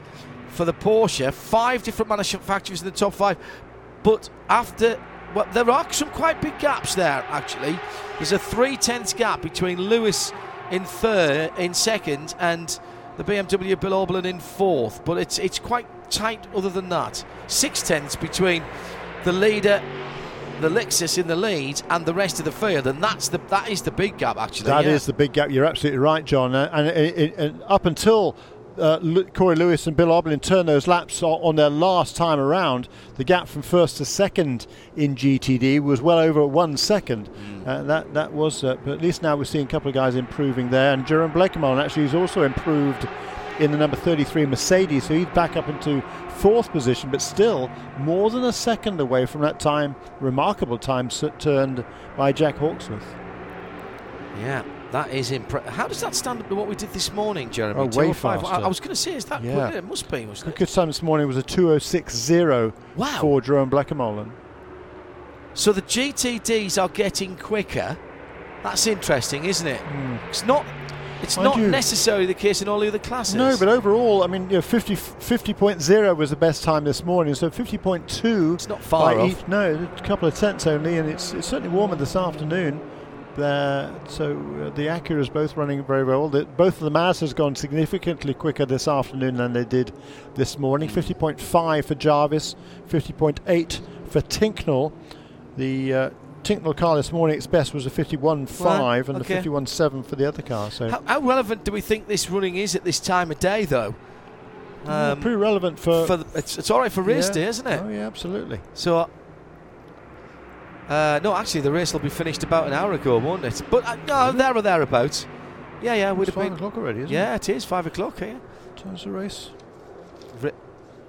for the Porsche. Five different manufacturers in the top five. But after, well, there are some quite big gaps there, actually. There's a three tenths gap between Lewis in third, in second, and the BMW Bill Auberlen in fourth. But it's it's quite tight other than that. Six tenths between the leader the Lexus in the lead and the rest of the field, and that's the that is the big gap actually. That is yeah. the big gap. You're absolutely right, John. And, it, it, and up until uh, Corey Lewis and Bill Auberlen turn those laps on, on their last time around, the gap from first to second in GTD was well over one second. Mm. Uh, that that was, uh, but at least now we're seeing a couple of guys improving there. And Jerome Bleekemolen actually has also improved in the number 33 Mercedes, so he's back up into fourth position, but still more than a second away from that time, remarkable time turned by Jack Hawksworth. Yeah, that is impressive. How does that stand up to what we did this morning, Jeremy? Oh, way 205. I. I was going to say, is that Yeah. it must be, it? Quickest time this morning was a 2.06.0 Wow. for Jerome Bleekemolen. So the GTDs are getting quicker. That's interesting, isn't it? Hmm. It's not. It's. Mind not you- necessarily the case in all the other classes. No, but overall, I mean, you know, 50, 50.0 was the best time this morning, so 50.2. It's not far off. each- no, a couple of tenths only, and it's, it's certainly warmer this afternoon. There, so uh, the Acuras both running very well. The, both of the Mazdas gone significantly quicker this afternoon than they did this morning. Hmm. 50.5 for Jarvis, 50.8 for Tincknell. The uh, Tincknell car this morning, its best was a 51.5 Right, and okay. a 51.7 for the other car. So How, how relevant do we think this running is at this time of day, though? Um, pretty relevant for. for the, it's, it's all right for race yeah. day, isn't it? Oh yeah, absolutely. So, uh, no, actually, the race will be finished about an hour ago, won't it? But uh, no, there or thereabouts. Yeah, yeah, would It's have five been. o'clock already, isn't Yeah, it is five o'clock. Yeah. Time's the race.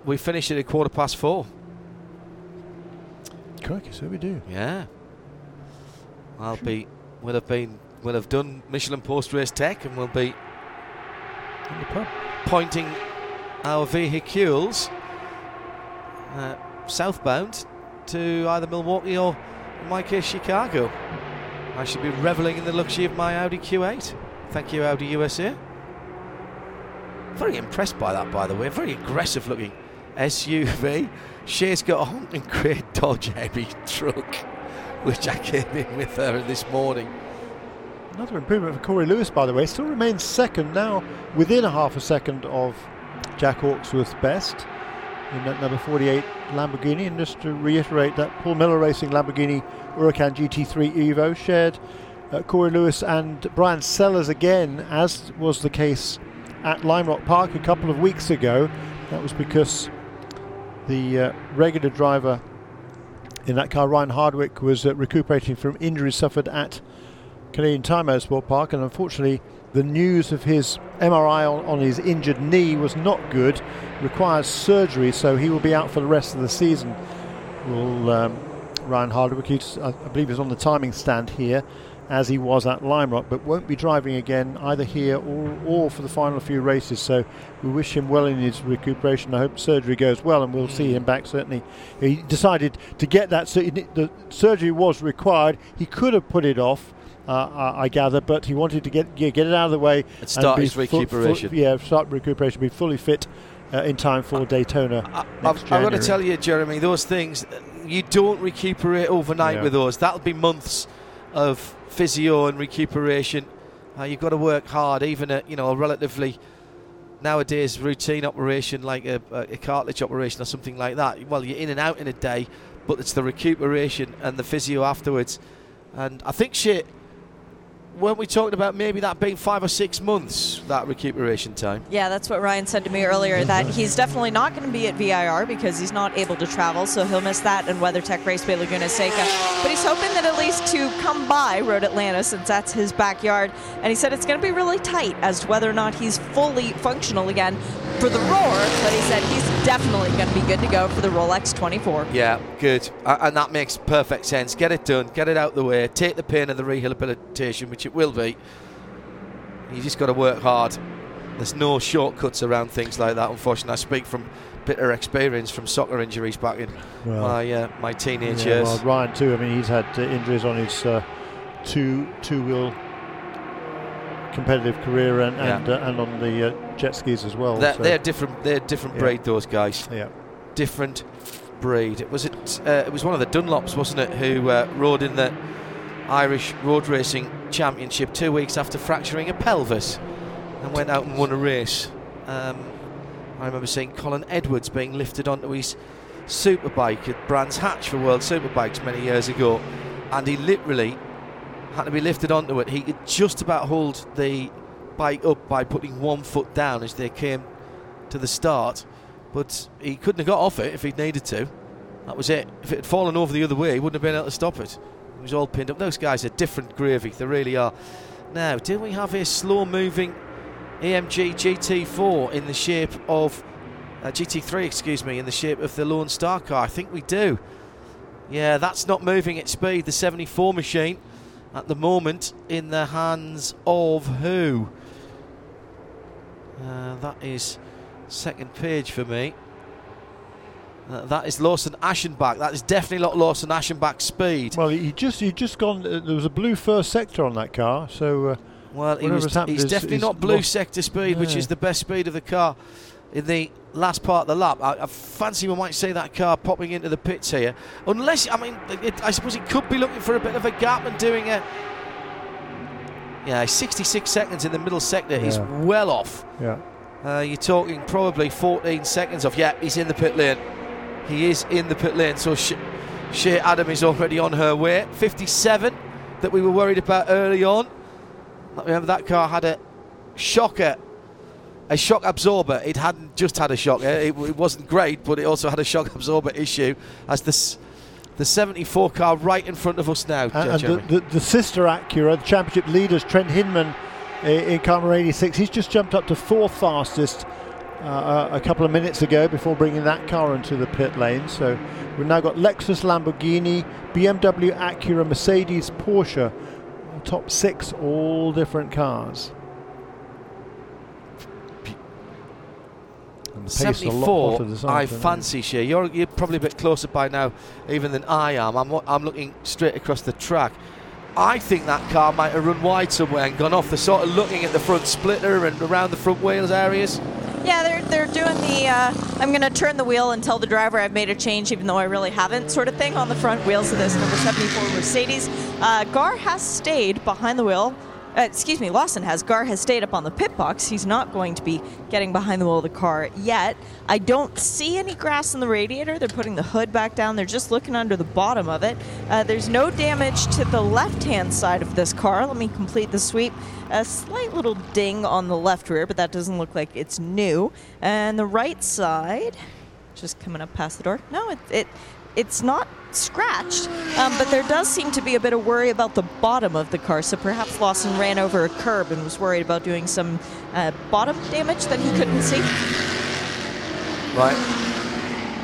We finished it at quarter past four. Crikey, so we do. Yeah, I'll be. We'll have been. We'll have done Michelin post race tech, and we'll be In the pub. pointing our vehicles uh, southbound to either Milwaukee or my case, Chicago. I should be reveling in the luxury of my Audi Q8. Thank you, Audi USA. Very impressed by that, by the way. Very aggressive looking SUV. Shea's got a honking great Dodge heavy truck, which I came in with her this morning. Another improvement for Corey Lewis, by the way. Still remains second now, within a half a second of Jack Hawksworth's best in that number 48 Lamborghini. And just to reiterate that Paul Miller Racing Lamborghini Huracan GT3 Evo shared uh, Corey Lewis and Bryan Sellers again, as was the case at Lime Rock Park a couple of weeks ago. That was because the uh, regular driver in that car, Ryan Hardwick, was uh, recuperating from injuries suffered at Canadian Tire Motorsport Park, and unfortunately, the news of his MRI on, on, his injured knee was not good. Requires surgery, so he will be out for the rest of the season. Will um, Ryan Hardwick, I believe, is on the timing stand here as he was at Lime Rock, but won't be driving again either here or, or for the final few races. So we wish him well in his recuperation. I hope surgery goes well, and we'll see mm. him back certainly. He decided to get that. So the surgery was required. He could have put it off. Uh, I gather, but he wanted to get get it out of the way and start and his recuperation. Full, yeah, start recuperation, be fully fit uh, in time for Daytona. I, I've, got to tell you, Jeremy, those things you don't recuperate overnight yeah. with those. That'll be months of physio and recuperation. Uh, you've got to work hard, even at you know a relatively nowadays routine operation like a, a, cartilage operation or something like that. Well, you're in and out in a day, but it's the recuperation and the physio afterwards. And I think shit weren't we talking about maybe that being five or six months, that recuperation time? Yeah, that's what Ryan said to me earlier, that he's definitely not going to be at VIR because he's not able to travel, so he'll miss that and WeatherTech Raceway Laguna Seca. But he's hoping that at least to come by Road Atlanta since that's his backyard. And he said it's going to be really tight as to whether or not he's fully functional again for the Roar, but he said he's definitely going to be good to go for the Rolex 24. Yeah, good. And that makes perfect sense. Get it done, get it out the way, take the pain of the rehabilitation, which it will be. You just got to work hard. There's no shortcuts around things like that, unfortunately. I speak from bitter experience from soccer injuries back in well, my uh, my teenage yeah, years. Well, Ryan too. I mean, he's had uh, injuries on his uh, two two wheel competitive career and and, yeah. Uh, and on the uh, jet skis as well. They're, so. they're different. They're different yeah. breed. Those guys. Yeah. Different breed. Was it? Uh, it was one of the Dunlops, wasn't it? Who rode in the Irish Road Racing Championship two weeks after fracturing a pelvis and went out and won a race. Um, I remember seeing Colin Edwards being lifted onto his superbike at Brands Hatch for World Superbikes many years ago, and he literally had to be lifted onto it. He could just about hold the bike up by putting one foot down as they came to the start, but he couldn't have got off it if he'd needed to. That was it. If it had fallen over the other way, he wouldn't have been able to stop it. It was all pinned up. Those guys are different gravy. They really are. Now, do we have a slow-moving AMG GT4 in the shape of uh, GT3, excuse me, in the shape of the Lone Star car? I think we do. Yeah, that's not moving at speed. The 74 machine at the moment in the hands of who? Uh, that is second page for me. Uh, that is Lawson Aschenbach. That is definitely not Lawson Aschenbach speed. Well, he just he just gone. Uh, there was a blue first sector on that car, so. Uh, well, he was, he's is, definitely not blue sector speed, yeah. which is the best speed of the car in the last part of the lap. I, I, fancy we might see that car popping into the pits here. Unless, I mean, it, I suppose he could be looking for a bit of a gap and doing a. Yeah, 66 seconds in the middle sector. Yeah. He's well off. Yeah. Uh, you're talking probably 14 seconds off. Yeah, he's in the pit lane. He is in the pit lane, so Shea Adam is already on her way. 57 that we were worried about early on. Remember that car had a shocker, a shock absorber. It hadn't just had a shock. It, it wasn't great, but it also had a shock absorber issue as this the 74 car right in front of us now. And, and the, the, the, sister Acura, the championship leaders, Trent Hindman in car number 86, he's just jumped up to fourth fastest uh, a couple of minutes ago before bringing that car into the pit lane. So we've now got Lexus, Lamborghini, BMW, Acura, Mercedes, Porsche, top six, all different cars. And the pace a lot 74, hotter this I afternoon. fancy Shea. You're, you're probably a bit closer by now, even than I am. I'm, I'm looking straight across the track. I think that car might have run wide somewhere and gone off. They're sort of looking at the front splitter and around the front wheels areas. Yeah, they're they're doing the uh, I'm going to turn the wheel and tell the driver I've made a change, even though I really haven't, sort of thing on the front wheels of this number 74 Mercedes. Uh, Gar has stayed behind the wheel. Uh, excuse me, Lawson has. Gar has stayed up on the pit box. He's not going to be getting behind the wheel of the car yet. I don't see any grass in the radiator. They're putting the hood back down. They're just looking under the bottom of it. Uh, there's no damage to the left hand side of this car. Let me complete the sweep. A slight little ding on the left rear, but that doesn't look like it's new. And the right side, just coming up past the door. No, it, it it's not scratched, um, but there does seem to be a bit of worry about the bottom of the car. So perhaps Lawson ran over a curb and was worried about doing some uh, bottom damage that he couldn't see. Right.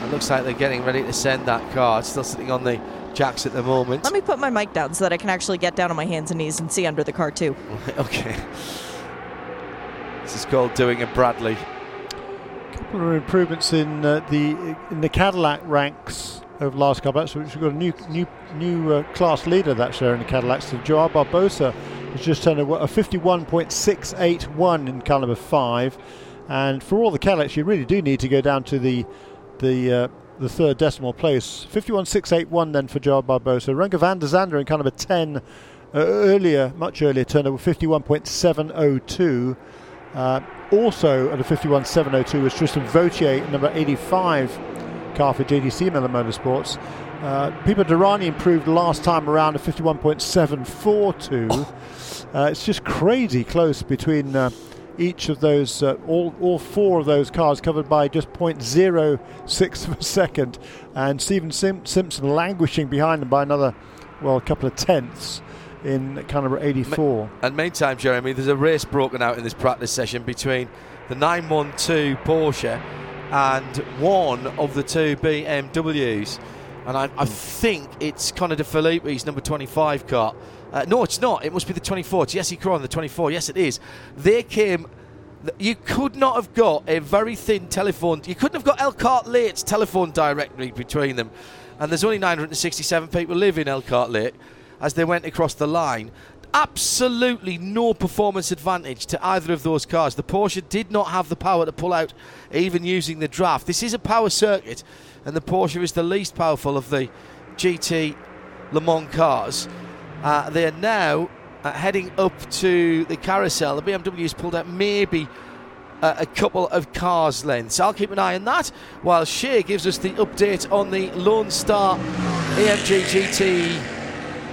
It looks like they're getting ready to send that car. It's still sitting on the jacks at the moment. Let me put my mic down so that I can actually get down on my hands and knees and see under the car too. okay. This is called doing a Bradley. A couple of improvements in uh, the in the Cadillac ranks over the last couple of weeks. We've got a new new new uh, class leader that's there in the Cadillacs. So Joao Barbosa has just turned a, a 51.681 in number five, and for all the Cadillacs, you really do need to go down to the the uh, the third decimal place. 51.681 then for Joao Barbosa. Renger van der Zande in number 10 uh, earlier, much earlier, turned over 51.702. Uh, also at a 51.702 was Tristan Vautier, number 85 car for JDC Miller Motorsports. Uh, Pipo Derani improved last time around to 51.742. Uh, it's just crazy close between uh, each of those, uh, all, all four of those cars covered by just 0.06 of a second. And Stephen Sim- Simpson languishing behind them by another, well, a couple of tenths in number 84. And meantime, Jeremy, there's a race broken out in this practice session between the 912 Porsche and one of the two BMWs. And I, I think it's Connor De Phillippi's number 25 car. Uh, no, it's not. It must be the 24. It's Jesse Krohn, the 24. Yes, it is. They came. You could not have got a very thin telephone. You couldn't have got Elkhart Lake's telephone directory between them. And there's only 967 people live in Elkhart Lake as they went across the line. Absolutely no performance advantage to either of those cars. The Porsche did not have the power to pull out, even using the draft. This is a power circuit, and the Porsche is the least powerful of the GT Le Mans cars. Uh, they are now uh, heading up to the carousel. The BMW has pulled out maybe uh, a couple of cars' lengths. I'll keep an eye on that while Shea gives us the update on the Lone Star AMG GT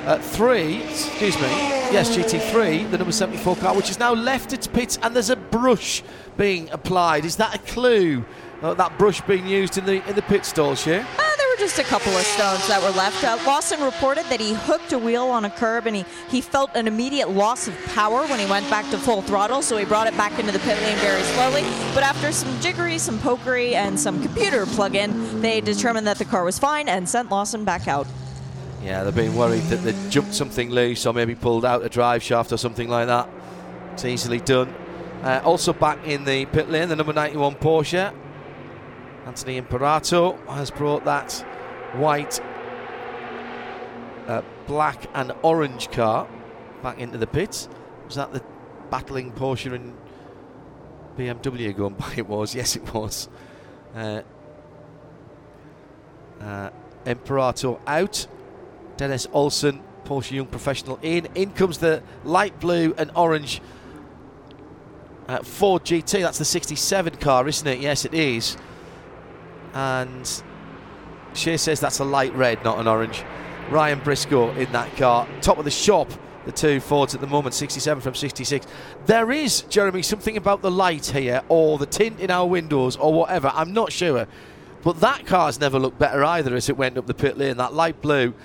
uh, 3, excuse me, yes, GT3, the number 74 car, which has now left its pit and there's a brush being applied. Is that a clue? Uh, that brush being used in the in the pit stalls here? Uh, there were just a couple of stones that were left. Uh, Lawson reported that he hooked a wheel on a curb and he, he felt an immediate loss of power when he went back to full throttle, so he brought it back into the pit lane very slowly. But after some jiggery, some pokery, and some computer plug in, they determined that the car was fine and sent Lawson back out. Yeah, they've been worried that they jumped something loose or maybe pulled out a drive shaft or something like that. It's easily done. Uh, also back in the pit lane, the number 91 Porsche. Anthony Imperato has brought that white, uh, black, and orange car back into the pits. Was that the battling Porsche and BMW going by? It was, yes, it was. Uh, uh, Imperato out. Dennis Olsen, Porsche Young Professional in. In comes the light blue and orange uh, Ford GT. That's the 67 car, isn't it? Yes, it is. And Shea says that's a light red, not an orange. Ryan Briscoe in that car. Top of the shop, the two Fords at the moment, 67 from 66. There is, Jeremy, something about the light here or the tint in our windows or whatever. I'm not sure. But that car's never looked better either as it went up the pit lane. That light blue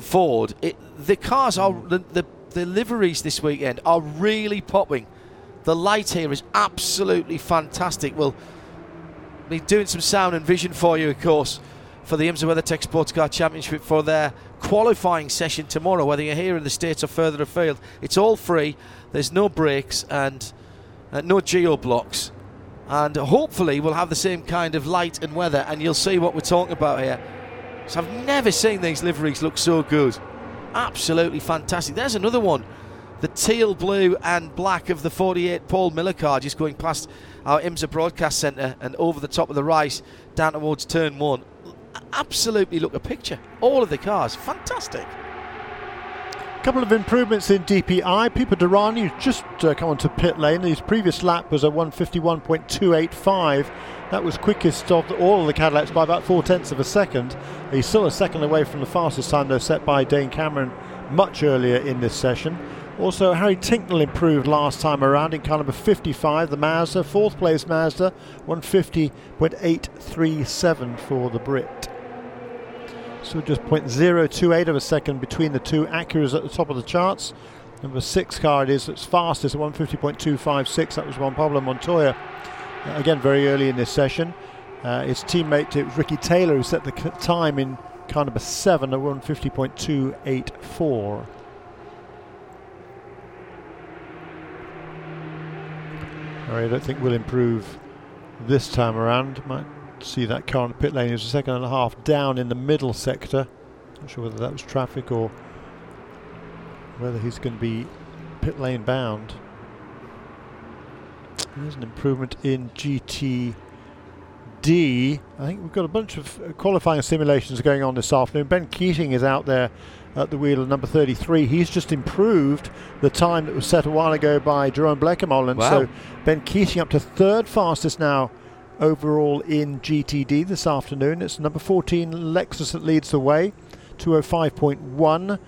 Ford. It, the cars are the, the the liveries this weekend are really popping. The light here is absolutely fantastic. We'll be doing some sound and vision for you, of course, for the IMSA WeatherTech Sports Car Championship for their qualifying session tomorrow. Whether you're here in the states or further afield, it's all free. There's no breaks and uh, no geo blocks. And hopefully, we'll have the same kind of light and weather, and you'll see what we're talking about here. So I've never seen these liveries look so good. Absolutely fantastic. There's another one. The teal, blue, and black of the 48 Paul Miller car just going past our IMSA Broadcast Centre and over the top of the rise down towards turn one. Absolutely look a picture. All of the cars. Fantastic. Couple of improvements in DPI. Pipo Derani just uh, come onto pit lane. His previous lap was a 151.285. That was quickest of all of the Cadillacs by about four tenths of a second. He's still a second away from the fastest time, though, set by Dane Cameron much earlier in this session. Also, Harry Tincknell improved last time around in car number 55, the Mazda, fourth place Mazda, 150.837 for the Brit. So just 0.028 of a second between the two Acuras at the top of the charts. Number six car it is that's fastest at 150.256. That was Juan Pablo Montoya. Uh, again, very early in this session. Uh, his teammate, it was Ricky Taylor, who set the time in car number seven at 150.284. I don't think will improve this time around. Might see that car in the pit lane is a second and a half down in the middle sector. Not sure whether that was traffic or whether he's going to be pit lane bound. There's an improvement in GTD. I think we've got a bunch of uh, qualifying simulations going on this afternoon. Ben Keating is out there at the wheel of number 33. He's just improved the time that was set a while ago by Jerome Bleekemolen. Wow. So Ben Keating up to third fastest now overall in GTD this afternoon. It's number 14 Lexus that leads the way, 205.1.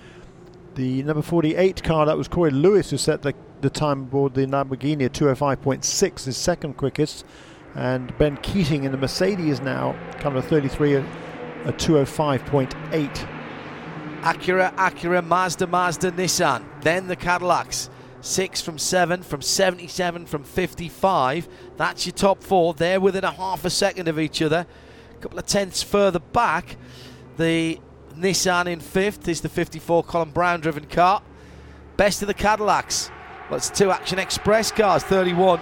The number 48 car, that was Corey Lewis who set the, the time aboard the Lamborghini at 205.6, his second quickest. And Ben Keating in the Mercedes now, kind of 33 at, at 205.8. Acura, Acura, Mazda, Mazda, Nissan. Then the Cadillacs. Six from seven, from 77, from 55. That's your top four. They're within a half a second of each other. A couple of tenths further back. The Nissan in fifth is the 54 Colin Braun driven car. Best of the Cadillacs. It's two Action Express cars, 31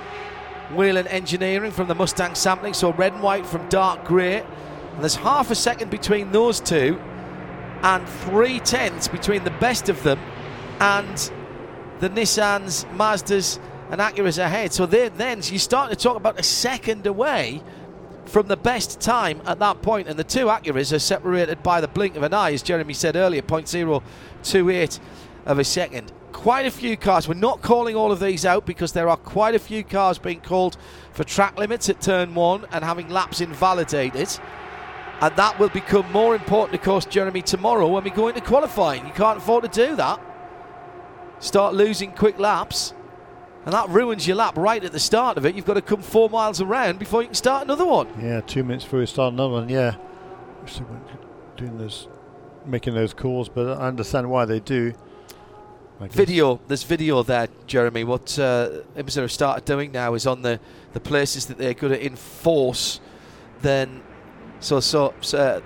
Whelen Engineering from the Mustang sampling, so red and white from dark grey. And there's half a second between those two and three tenths between the best of them and the Nissans, Mazdas, and Acuras ahead. So then you start to talk about a second away from the best time at that point, and the two Acuras are separated by the blink of an eye, as Jeremy said earlier, 0.028 of a second. Quite a few cars. We're not calling all of these out because there are quite a few cars being called for track limits at turn one and having laps invalidated. And that will become more important, of course, Jeremy, tomorrow when we go into qualifying. You can't afford to do that. Start losing quick laps, and that ruins your lap right at the start of it. You've got to come four miles around before you can start another one. Yeah, two minutes before you start another one. Yeah, doing those, making those calls, but I understand why they do. Video, there's video there, Jeremy. What uh, IMSA have started doing now is on the, the places that they're going to enforce, then so, so, so uh,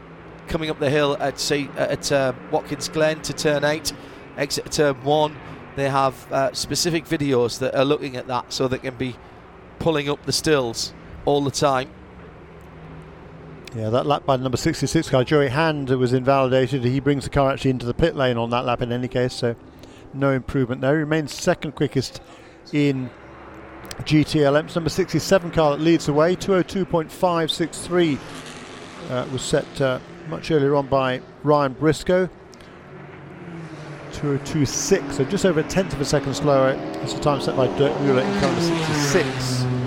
coming up the hill at say, at uh, Watkins Glen to turn eight, exit turn one, they have uh, specific videos that are looking at that, so they can be pulling up the stills all the time. Yeah, that lap by the number 66 car, Joey Hand, was invalidated. He brings the car actually into the pit lane on that lap in any case, so no improvement there. He remains second quickest in GTLM. It's number 67 car that leads the way, 202.563 uh, was set uh, much earlier on by Ryan Briscoe. 2026, so just over a tenth of a second slower. It's the time set by Dirk Mueller in car 66.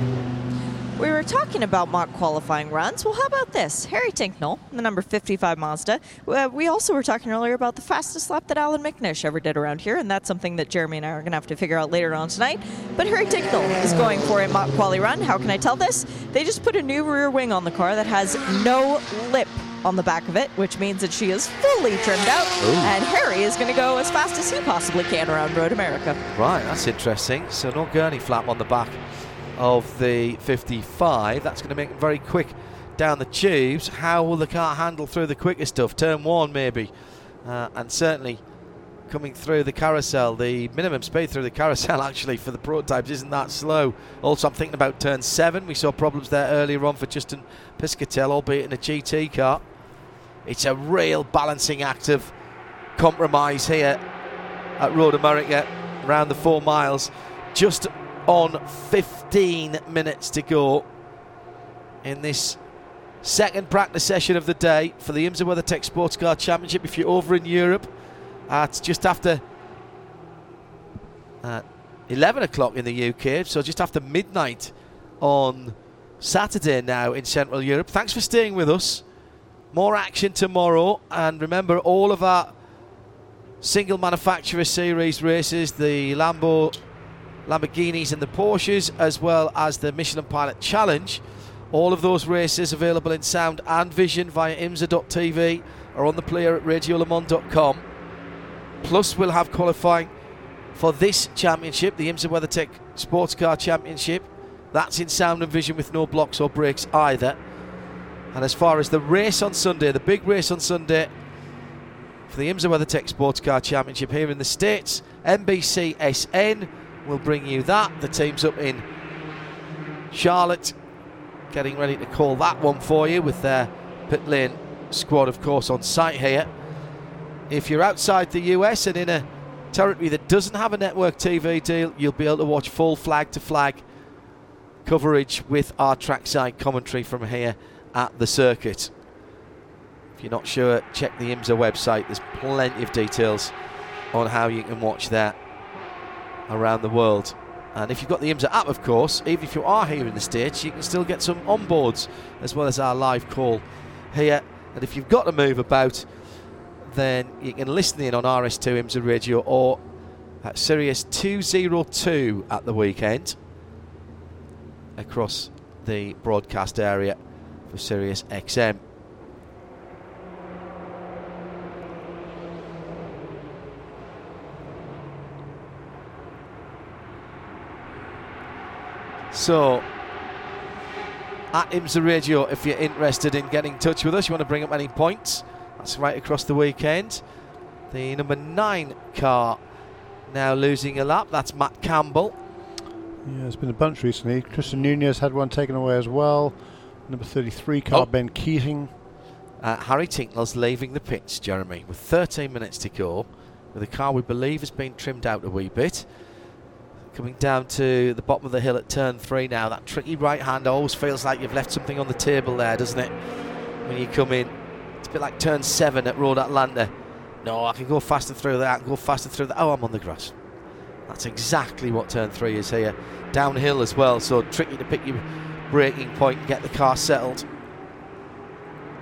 We were talking about mock qualifying runs. Well, how about this? Harry Tincknell, the number 55 Mazda. Uh, we also were talking earlier about the fastest lap that Allan McNish ever did around here, and that's something that Jeremy and I are going to have to figure out later on tonight. But Harry Tincknell is going for a mock quali run. How can I tell this? They just put a new rear wing on the car that has no lip on the back of it, which means that she is fully trimmed out, Ooh. and Harry is going to go as fast as he possibly can around Road America. Right, that's interesting. So no gurney flap on the back of the 55. That's going to make it very quick down the tubes. How will the car handle through the quicker stuff? Turn one, maybe. Uh, and certainly coming through the carousel. The minimum speed through the carousel, actually, for the prototypes isn't that slow. Also, I'm thinking about turn seven. We saw problems there earlier on for Justin Piscitell, albeit in a GT car. It's a real balancing act of compromise here at Road America around the four miles. Just on 15 minutes to go in this second practice session of the day for the IMSA WeatherTech Sports Car Championship. If you're over in Europe, uh, it's just after uh, 11 o'clock in the UK, so just after midnight on Saturday now in Central Europe. Thanks for staying with us. More action tomorrow, and remember all of our single manufacturer series races the Lambo, Lamborghinis, and the Porsches, as well as the Michelin Pilot Challenge. All of those races available in sound and vision via imsa.tv or on the player at radiolemans.com. Plus, we'll have qualifying for this championship, the IMSA WeatherTech Sports Car Championship. That's in sound and vision with no blocks or brakes either. And as far as the race on Sunday, the big race on Sunday for the IMSA WeatherTech Sports Car Championship here in the States, NBC SN will bring you that. The team's up in Charlotte getting ready to call that one for you with their pit lane squad, of course, on site here. If you're outside the US and in a territory that doesn't have a network TV deal, you'll be able to watch full flag to flag coverage with our trackside commentary from here at the circuit. If you're not sure, check the IMSA website. There's plenty of details on how you can watch that around the world. And if you've got the IMSA app, of course, even if you are here in the States, you can still get some onboards as well as our live call here. And if you've got to move about, then you can listen in on RS2 IMSA Radio or at Sirius 202 at the weekend across the broadcast area for Sirius XM. So, at IMSA Radio, if you're interested in getting in touch with us, you want to bring up any points, that's right across the weekend. The number nine car now losing a lap, that's Matt Campbell. Yeah, there's been a bunch recently. Christian Nunez had one taken away as well. Number 33 car, Oh. Ben Keating. Uh, Harry Tincknell's leaving the pits, Jeremy, with 13 minutes to go, with a car we believe has been trimmed out a wee bit. Coming down to the bottom of the hill at turn three now. That tricky right hand always feels like you've left something on the table there, doesn't it? When you come in, it's a bit like turn seven at Road Atlanta. No, I can go faster through that. I can go faster through that. Oh, I'm on the grass. That's exactly what turn three is here. Downhill as well, so tricky to pick your braking point and get the car settled.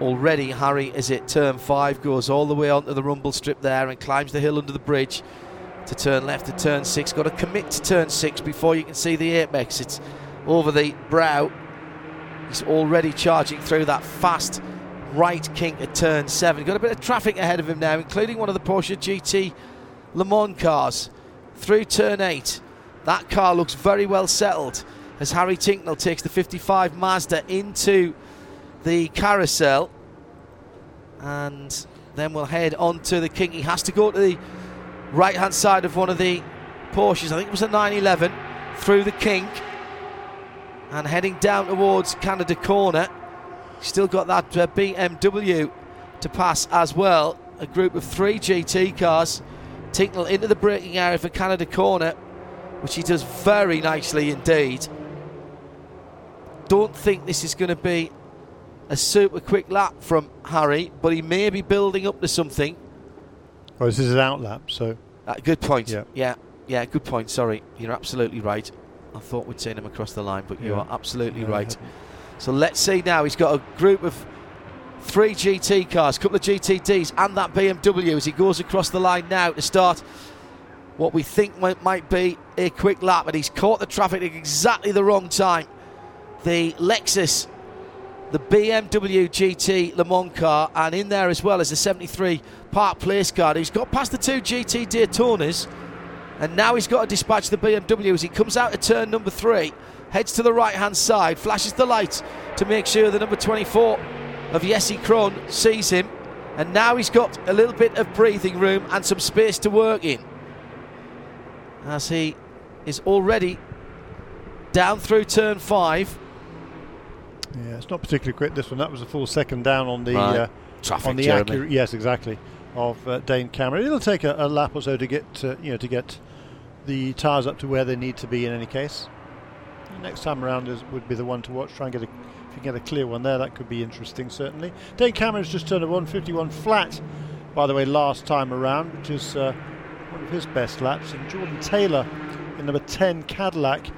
Already, Harry is at turn five, goes all the way onto the rumble strip there and climbs the hill under the bridge to turn left to turn six. Got to commit to turn six before you can see the apex. It's over the brow. He's already charging through that fast right kink at turn seven. Got a bit of traffic ahead of him now, including one of the Porsche GT Le Mans cars through turn eight. That car looks very well settled as Harry Tincknell takes the 55 Mazda into the carousel and then we'll head on to the kink. He has to go to the right hand side of one of the Porsches. I think it was a 911 through the kink and heading down towards Canada Corner. Still got that uh, BMW to pass as well. A group of three GT cars. Tincknell into the braking area for Canada Corner, which he does very nicely indeed. Don't think this is going to be a super quick lap from Harry, but he may be building up to something. Oh, this is an outlap, so Uh, good point. Yeah. yeah, yeah, good point. Sorry, you're absolutely right. I thought we'd seen him across the line, but you Yeah. are absolutely right. So let's see now. He's got a group of three GT cars, a couple of GTDs, and that BMW as he goes across the line now to start what we think might, might be a quick lap. And he's caught the traffic at exactly the wrong time. The Lexus, the BMW GT Le Mans car, and in there as well as the 73 Park Place car. He's got past the two GT Daytonas. And now he's got to dispatch the BMW as he comes out of turn number three, heads to the right hand side, flashes the light to make sure the number 24 of Jesse Krohn sees him. And now he's got a little bit of breathing room and some space to work in. As he is already down through turn five. Yeah, it's not particularly quick this one. That was a full second down on the Right. uh, Traffic, on the Acura. Yes, exactly. Of uh, Dane Cameron. It'll take a, a lap or so to get uh, you know to get the tyres up to where they need to be. In any case, next time around is, would be the one to watch. Try and get a if you can get a clear one there. That could be interesting. Certainly, Dane Cameron's just turned a 151 flat. By the way, last time around, which is uh, one of his best laps. And Jordan Taylor in number 10 Cadillac,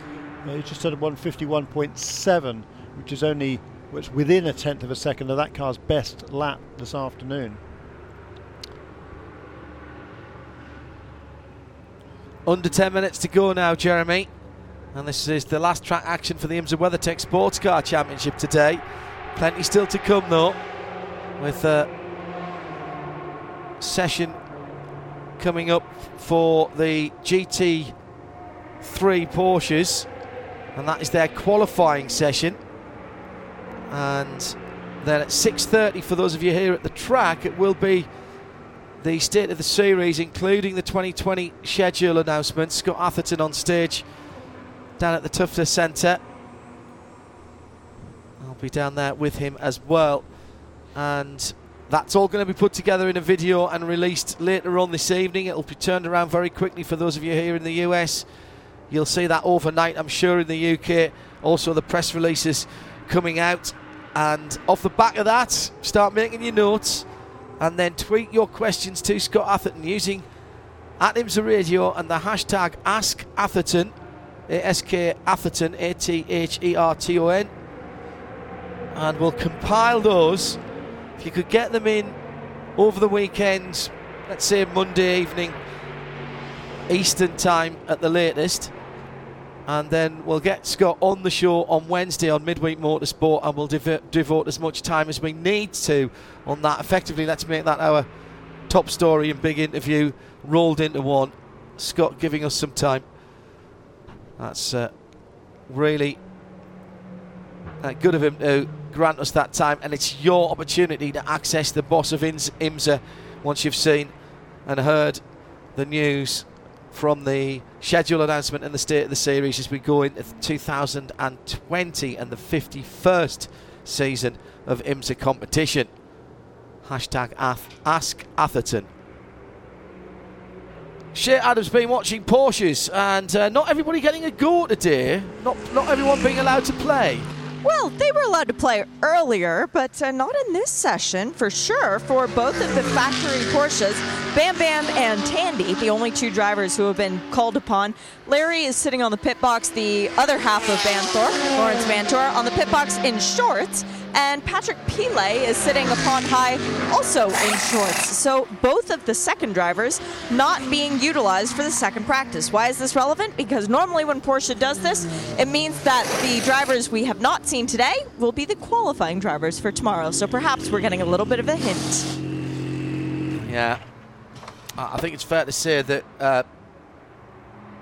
uh, he just turned a 151.7, which is only which within a tenth of a second of that car's best lap this afternoon. Under 10 minutes to go now, Jeremy. And this is the last track action for the IMSA WeatherTech Sports Car Championship today. Plenty still to come, though, with a session coming up for the GT3 Porsches, and that is their qualifying session. And then at 6:30 for those of you here at the track, it will be the state of the series, including the 2020 schedule announcement. Scott Atherton on stage down at the Tufter Centre. I'll be down there with him as well. And that's all going to be put together in a video and released later on this evening. It'll be turned around very quickly for those of you here in the US. You'll see that overnight, I'm sure, in the UK. Also, the press releases coming out. And off the back of that, start making your notes. And then tweet your questions to Scott Atherton using at IMSA Radio and the hashtag Ask Atherton, A-S-K Atherton, A-T-H-E-R-T-O-N, and we'll compile those. If you could get them in over the weekend, let's say Monday evening, Eastern time at the latest, and then we'll get Scott on the show on Wednesday on Midweek Motorsport, and we'll devo- devote as much time as we need to on that. Effectively, let's make that our top story and big interview rolled into one. Scott giving us some time. That's uh, really uh, good of him to grant us that time, and it's your opportunity to access the boss of IMS- IMSA once you've seen and heard the news from the schedule announcement and the state of the series as we go into 2020 and the 51st season of IMSA competition. Hashtag Ask Atherton. Shea Adams been watching Porsches, and uh, not everybody getting a go today. Not not everyone being allowed to play. Well, they were allowed to play earlier, but uh, not in this session for sure. For both of the factory Porsches, Bam Bam and Tandy, the only two drivers who have been called upon. Larry is sitting on the pit box, the other half of Banthor, Lawrence Vanthoor, on the pit box in shorts. And Patrick Pilet is sitting upon high, also in shorts. So both of the second drivers not being utilized for the second practice. Why is this relevant? Because normally when Porsche does this, it means that the drivers we have not seen today will be the qualifying drivers for tomorrow. So perhaps we're getting a little bit of a hint. Yeah, I think it's fair to say that uh,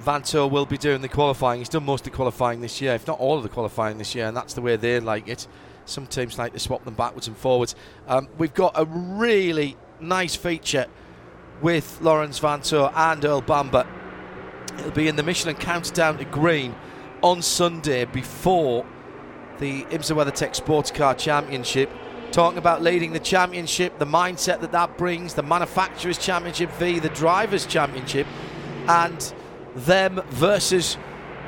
Vanthoor will be doing the qualifying. He's done most of the qualifying this year, if not all of the qualifying this year, and that's the way they like it. Some teams like to swap them backwards and forwards. Um, we've got a really nice feature with Lawrence Vanthoor and Earl Bamber. It'll be in the Michelin Countdown to Green on Sunday before the IMSA WeatherTech Sports Car Championship. Talking about leading the championship, the mindset that that brings, the Manufacturers Championship v the Drivers Championship, and them versus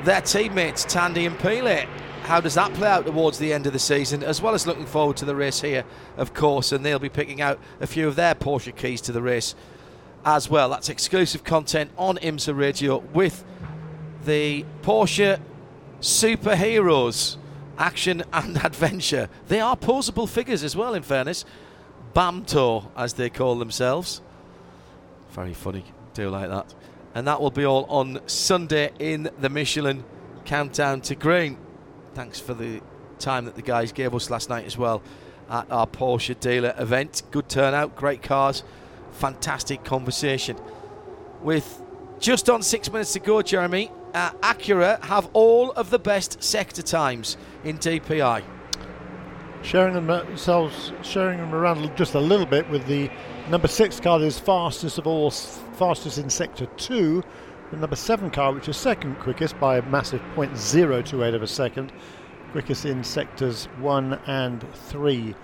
their teammates Tandy and Pilet. How does that play out towards the end of the season, as well as looking forward to the race here, of course, and they'll be picking out a few of their Porsche keys to the race as well. That's exclusive content on IMSA Radio with the Porsche superheroes, action and adventure. They are posable figures as well, in fairness. Bamtor, as they call themselves. Very funny, do like that. And that will be all on Sunday in the Michelin Countdown to Green. Thanks for the time that the guys gave us last night as well at our Porsche dealer event. Good turnout, great cars, fantastic conversation. With just on six minutes to go, Jeremy, uh, Acura have all of the best sector times in DPI. sharing themselves, sharing them around just a little bit with the number six car that is fastest of all, fastest in sector two. The number seven car, which is second quickest by a massive 0.028 of a second, quickest in sectors one and three.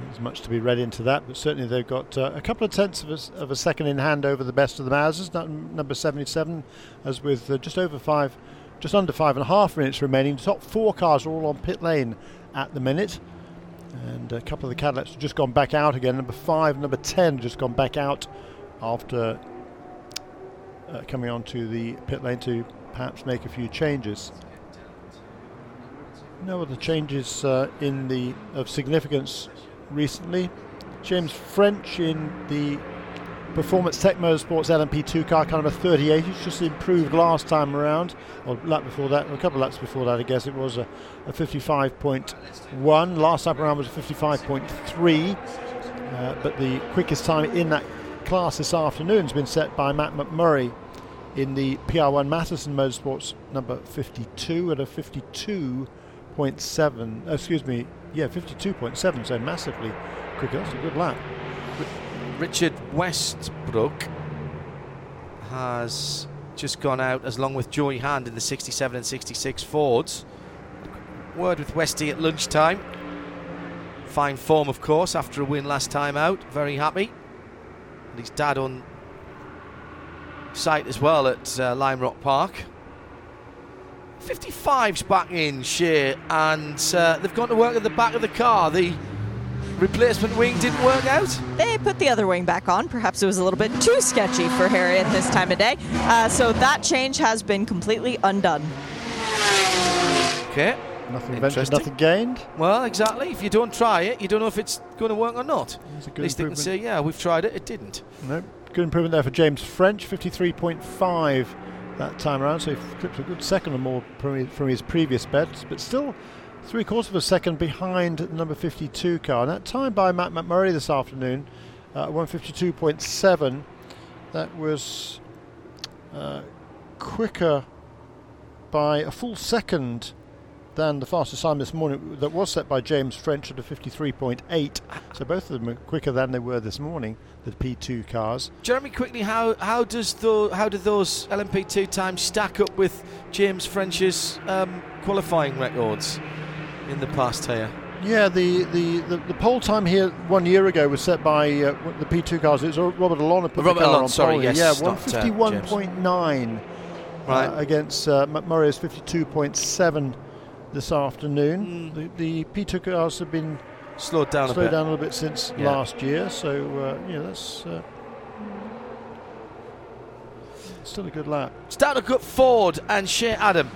There's much to be read into that, but certainly they've got uh, a couple of tenths of a, of a, second in hand over the best of the Mazdas. Number 77, as with uh, just over five, just under five and a half minutes remaining. The top four cars are all on pit lane at the minute, and a couple of the Cadillacs have just gone back out again. Number five, number 10 just gone back out after uh, coming onto the pit lane to perhaps make a few changes. No other changes uh, in the of significance recently. James French in the Performance Tech Motorsports LMP2 car, number 38. He's just improved last time around, or lap before that, a couple of laps before that, I guess it was a, a 55.1. Last time around was a 55.3. Uh, but the quickest time in that class this afternoon has been set by Matt McMurry in the PR1 Mathiasen Motorsports number 52 at a 52.7. Uh, excuse me, yeah, 52.7, so massively quicker. That's a good lap. Richard Westbrook has just gone out as long with Joey Hand in the 67 and 66 Fords. Word with Westy at lunchtime. Fine form, of course, after a win last time out. Very happy. And his dad on site as well at uh, Lime Rock Park. 55's back in Shea, and uh, they've gone to work at the back of the car. The replacement wing didn't work out. They put the other wing back on. Perhaps it was a little bit too sketchy for Harry at this time of day. Uh, so that change has been completely undone. Okay. Nothing ventured, nothing gained. Well, exactly. If you don't try it, you don't know if it's going to work or not. At least they can say, yeah, we've tried it, it didn't. No, good improvement there for James French, 53.5 that time around. So he clipped a good second or more from his previous bets, but still three quarters of a second behind the number 52 car. And that time by Matt McMurry this afternoon, uh, 152.7. That was uh, quicker by a full second than the fastest time this morning that was set by James French at a 53.8. So both of them are quicker than they were this morning, the P2 cars. Jeremy, quickly, how how does the, how do those LMP2 times stack up with James French's um, qualifying records in the past here? Yeah, the, the, the, the, pole time here one year ago was set by uh, the P2 cars. It was Robert Alon put Robert the car Alon, on sorry, pole. yes, yeah, 151.9 uh, right. uh, against uh, McMurry's 52.7 this afternoon. Mm. The, the P2 cars have been slowed down slowed a bit. down a little bit since yeah. last year, so uh, yeah, that's uh, still a good lap. Starting to cut Ford and Shea Adam.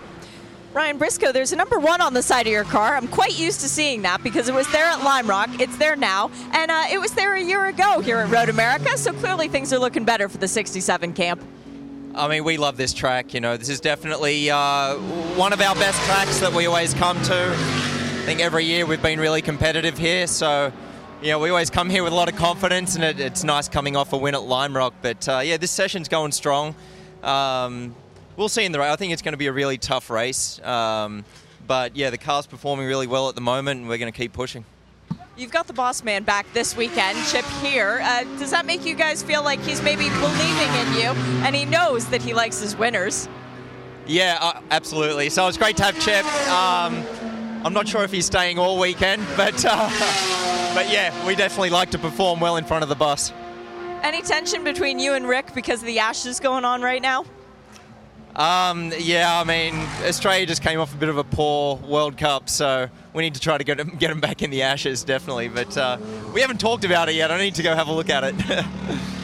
Ryan Briscoe, there's a number one on the side of your car. I'm quite used to seeing that because it was there at Lime Rock. It's there now. And uh, it was there a year ago here at Road America. So clearly things are looking better for the 67 camp. I mean, we love this track. You know, this is definitely uh, one of our best tracks that we always come to. I think every year we've been really competitive here, so you know we always come here with a lot of confidence, and it, it's nice coming off a win at Lime Rock. But uh, yeah, this session's going strong. Um, we'll see in the race. I think it's going to be a really tough race. Um, but yeah, the car's performing really well at the moment, and we're going to keep pushing. You've got the boss man back this weekend, Chip here. Uh, does that make you guys feel like he's maybe believing in you and he knows that he likes his winners? Yeah, uh, absolutely. So it's great to have Chip. Um, I'm not sure if he's staying all weekend, but uh, but yeah, we definitely like to perform well in front of the bus. Any tension between you and Rick because of the Ashes going on right now? Um, yeah, I mean, Australia just came off a bit of a poor World Cup, so we need to try to get them, get them back in the Ashes, definitely. But uh, we haven't talked about it yet. I need to go have a look at it.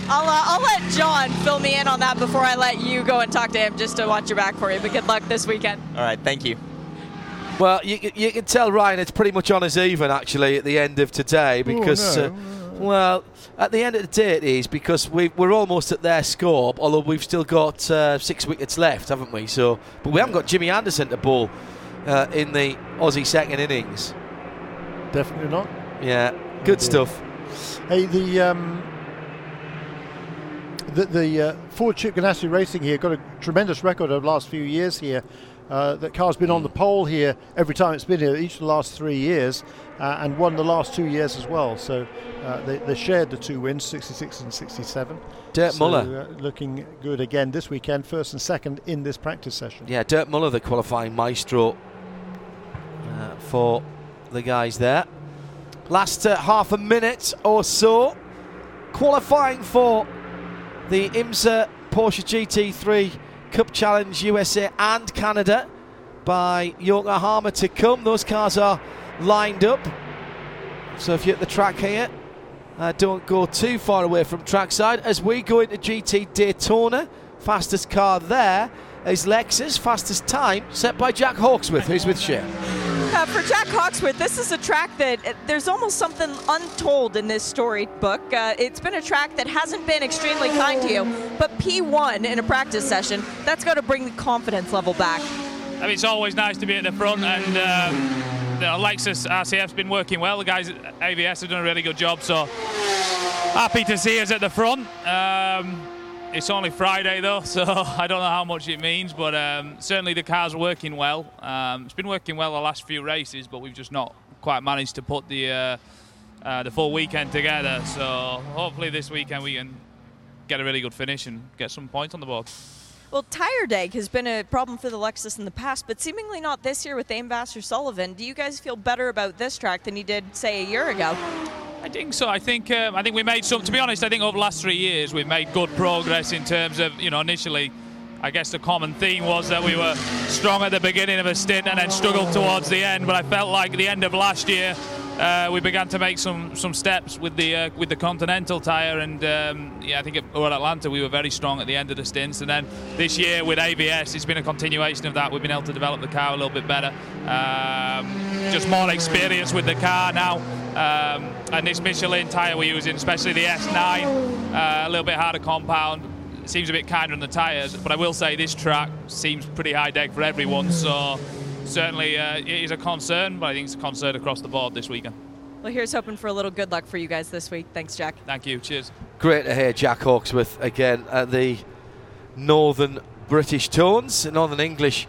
I'll, uh, I'll let John fill me in on that before I let you go and talk to him just to watch your back for you. But good luck this weekend. All right, thank you. Well, you, you can tell Ryan it's pretty much on us even actually at the end of today because. Oh, no. uh, well, at the end of the day, it is because we are almost at their score, although we've still got uh, six wickets left, haven't we? So, but we haven't got Jimmy Anderson to bowl uh, in the Aussie second innings. Definitely not. Yeah, good stuff. Hey, the um, the, the uh, Ford Chip Ganassi Racing here got a tremendous record over the last few years here. Uh, that car's been on the pole here every time it's been here, each of the last three years, uh, and won the last two years as well. So uh, they, they, shared the two wins, 66 and 67. Dirk so, Muller. Uh, looking good again this weekend, first and second in this practice session. Yeah, Dirk Muller, the qualifying maestro uh, for the guys there. Last uh, half a minute or so, qualifying for the IMSA Porsche GT3 Cup Challenge USA and Canada by Yokohama to come. Those cars are lined up. So if you're at the track here, uh, don't go too far away from trackside as we go into GT Daytona. Fastest car there is Lexus. Fastest time set by Jack Hawksworth, who's with Shea. Uh, for Jack Hawksworth, this is a track that uh, there's almost something untold in this storybook. Uh, it's been a track that hasn't been extremely kind to you, but P1 in a practice session, that's got to bring the confidence level back. I mean, it's always nice to be at the front, and um, the Lexus RCF's been working well. The guys at AVS have done a really good job, so happy to see us at the front. Um, it's only Friday though, so I don't know how much it means, but um, certainly the car's working well. Um, it's been working well the last few races, but we've just not quite managed to put the uh, uh, the full weekend together. So hopefully this weekend we can get a really good finish and get some points on the board. Well, tire deg has been a problem for the Lexus in the past, but seemingly not this year with AIM Vasser Sullivan. Do you guys feel better about this track than you did, say, a year ago? I think so. I think um, I think we made some. To be honest, I think over the last three years we've made good progress in terms of you know initially. I guess the common theme was that we were strong at the beginning of a stint and then struggled towards the end. But I felt like the end of last year, uh, we began to make some some steps with the uh, with the Continental tire, and um, yeah, I think at Road Atlanta we were very strong at the end of the stints, and then this year with AVS, it's been a continuation of that. We've been able to develop the car a little bit better, um, just more experience with the car now, um, and this Michelin tire we're using, especially the S9, uh, a little bit harder compound. Seems a bit kinder on the tyres, but I will say this track seems pretty high deg for everyone. So certainly uh, it is a concern, but I think it's a concern across the board this weekend. Well, here's hoping for a little good luck for you guys this week. Thanks, Jack. Thank you. Cheers. Great to hear Jack Hawksworth again at the Northern British tones, Northern English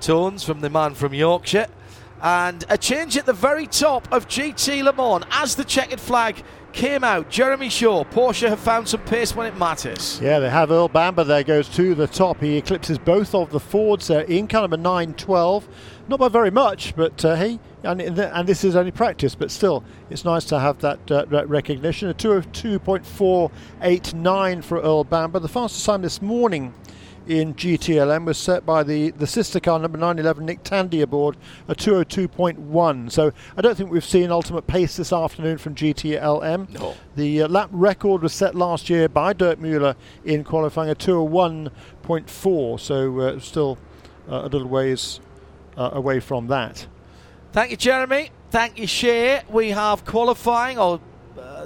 tones from the man from Yorkshire. And a change at the very top of GT Le Mans as the checkered flag came out. Jeremy Shaw, Porsche have found some pace when it matters. Yeah, they have Earl Bamber there, goes to the top. He eclipses both of the Fords there in car number 9 12. Not by very much, but uh, hey, and, and this is only practice, but still, it's nice to have that uh, recognition. A 202.489 for Earl Bamber. The fastest time this morning in GTLM was set by the, the sister car number 911 Nick Tandy aboard a 202.1 so I don't think we've seen ultimate pace this afternoon from GTLM no. the uh, lap record was set last year by Dirk Mueller in qualifying a 201.4 so uh, still uh, a little ways uh, away from that. Thank you Jeremy. Thank you Shea. We have qualifying or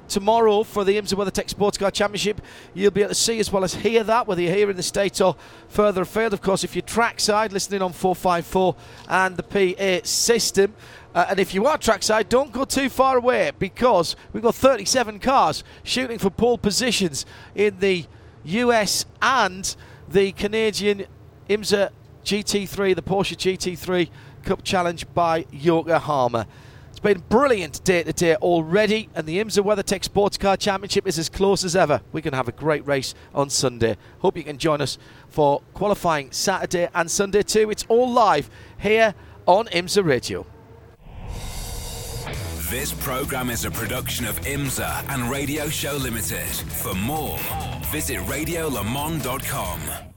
tomorrow for the IMSA WeatherTech Sports Car Championship. You'll be able to see as well as hear that, whether you're here in the States or further afield. Of course, if you're trackside, listening on 454 and the PA system. Uh, and if you are trackside, don't go too far away because we've got 37 cars shooting for pole positions in the US and the Canadian IMSA GT3, the Porsche GT3 Cup Challenge by Yokohama been brilliant day to day already, and the IMSA WeatherTech Sports Car Championship is as close as ever. We're going to have a great race on Sunday. Hope you can join us for qualifying Saturday and Sunday too. It's all live here on IMSA Radio. This program is a production of IMSA and Radio Show Limited. For more, visit radiolemans.com.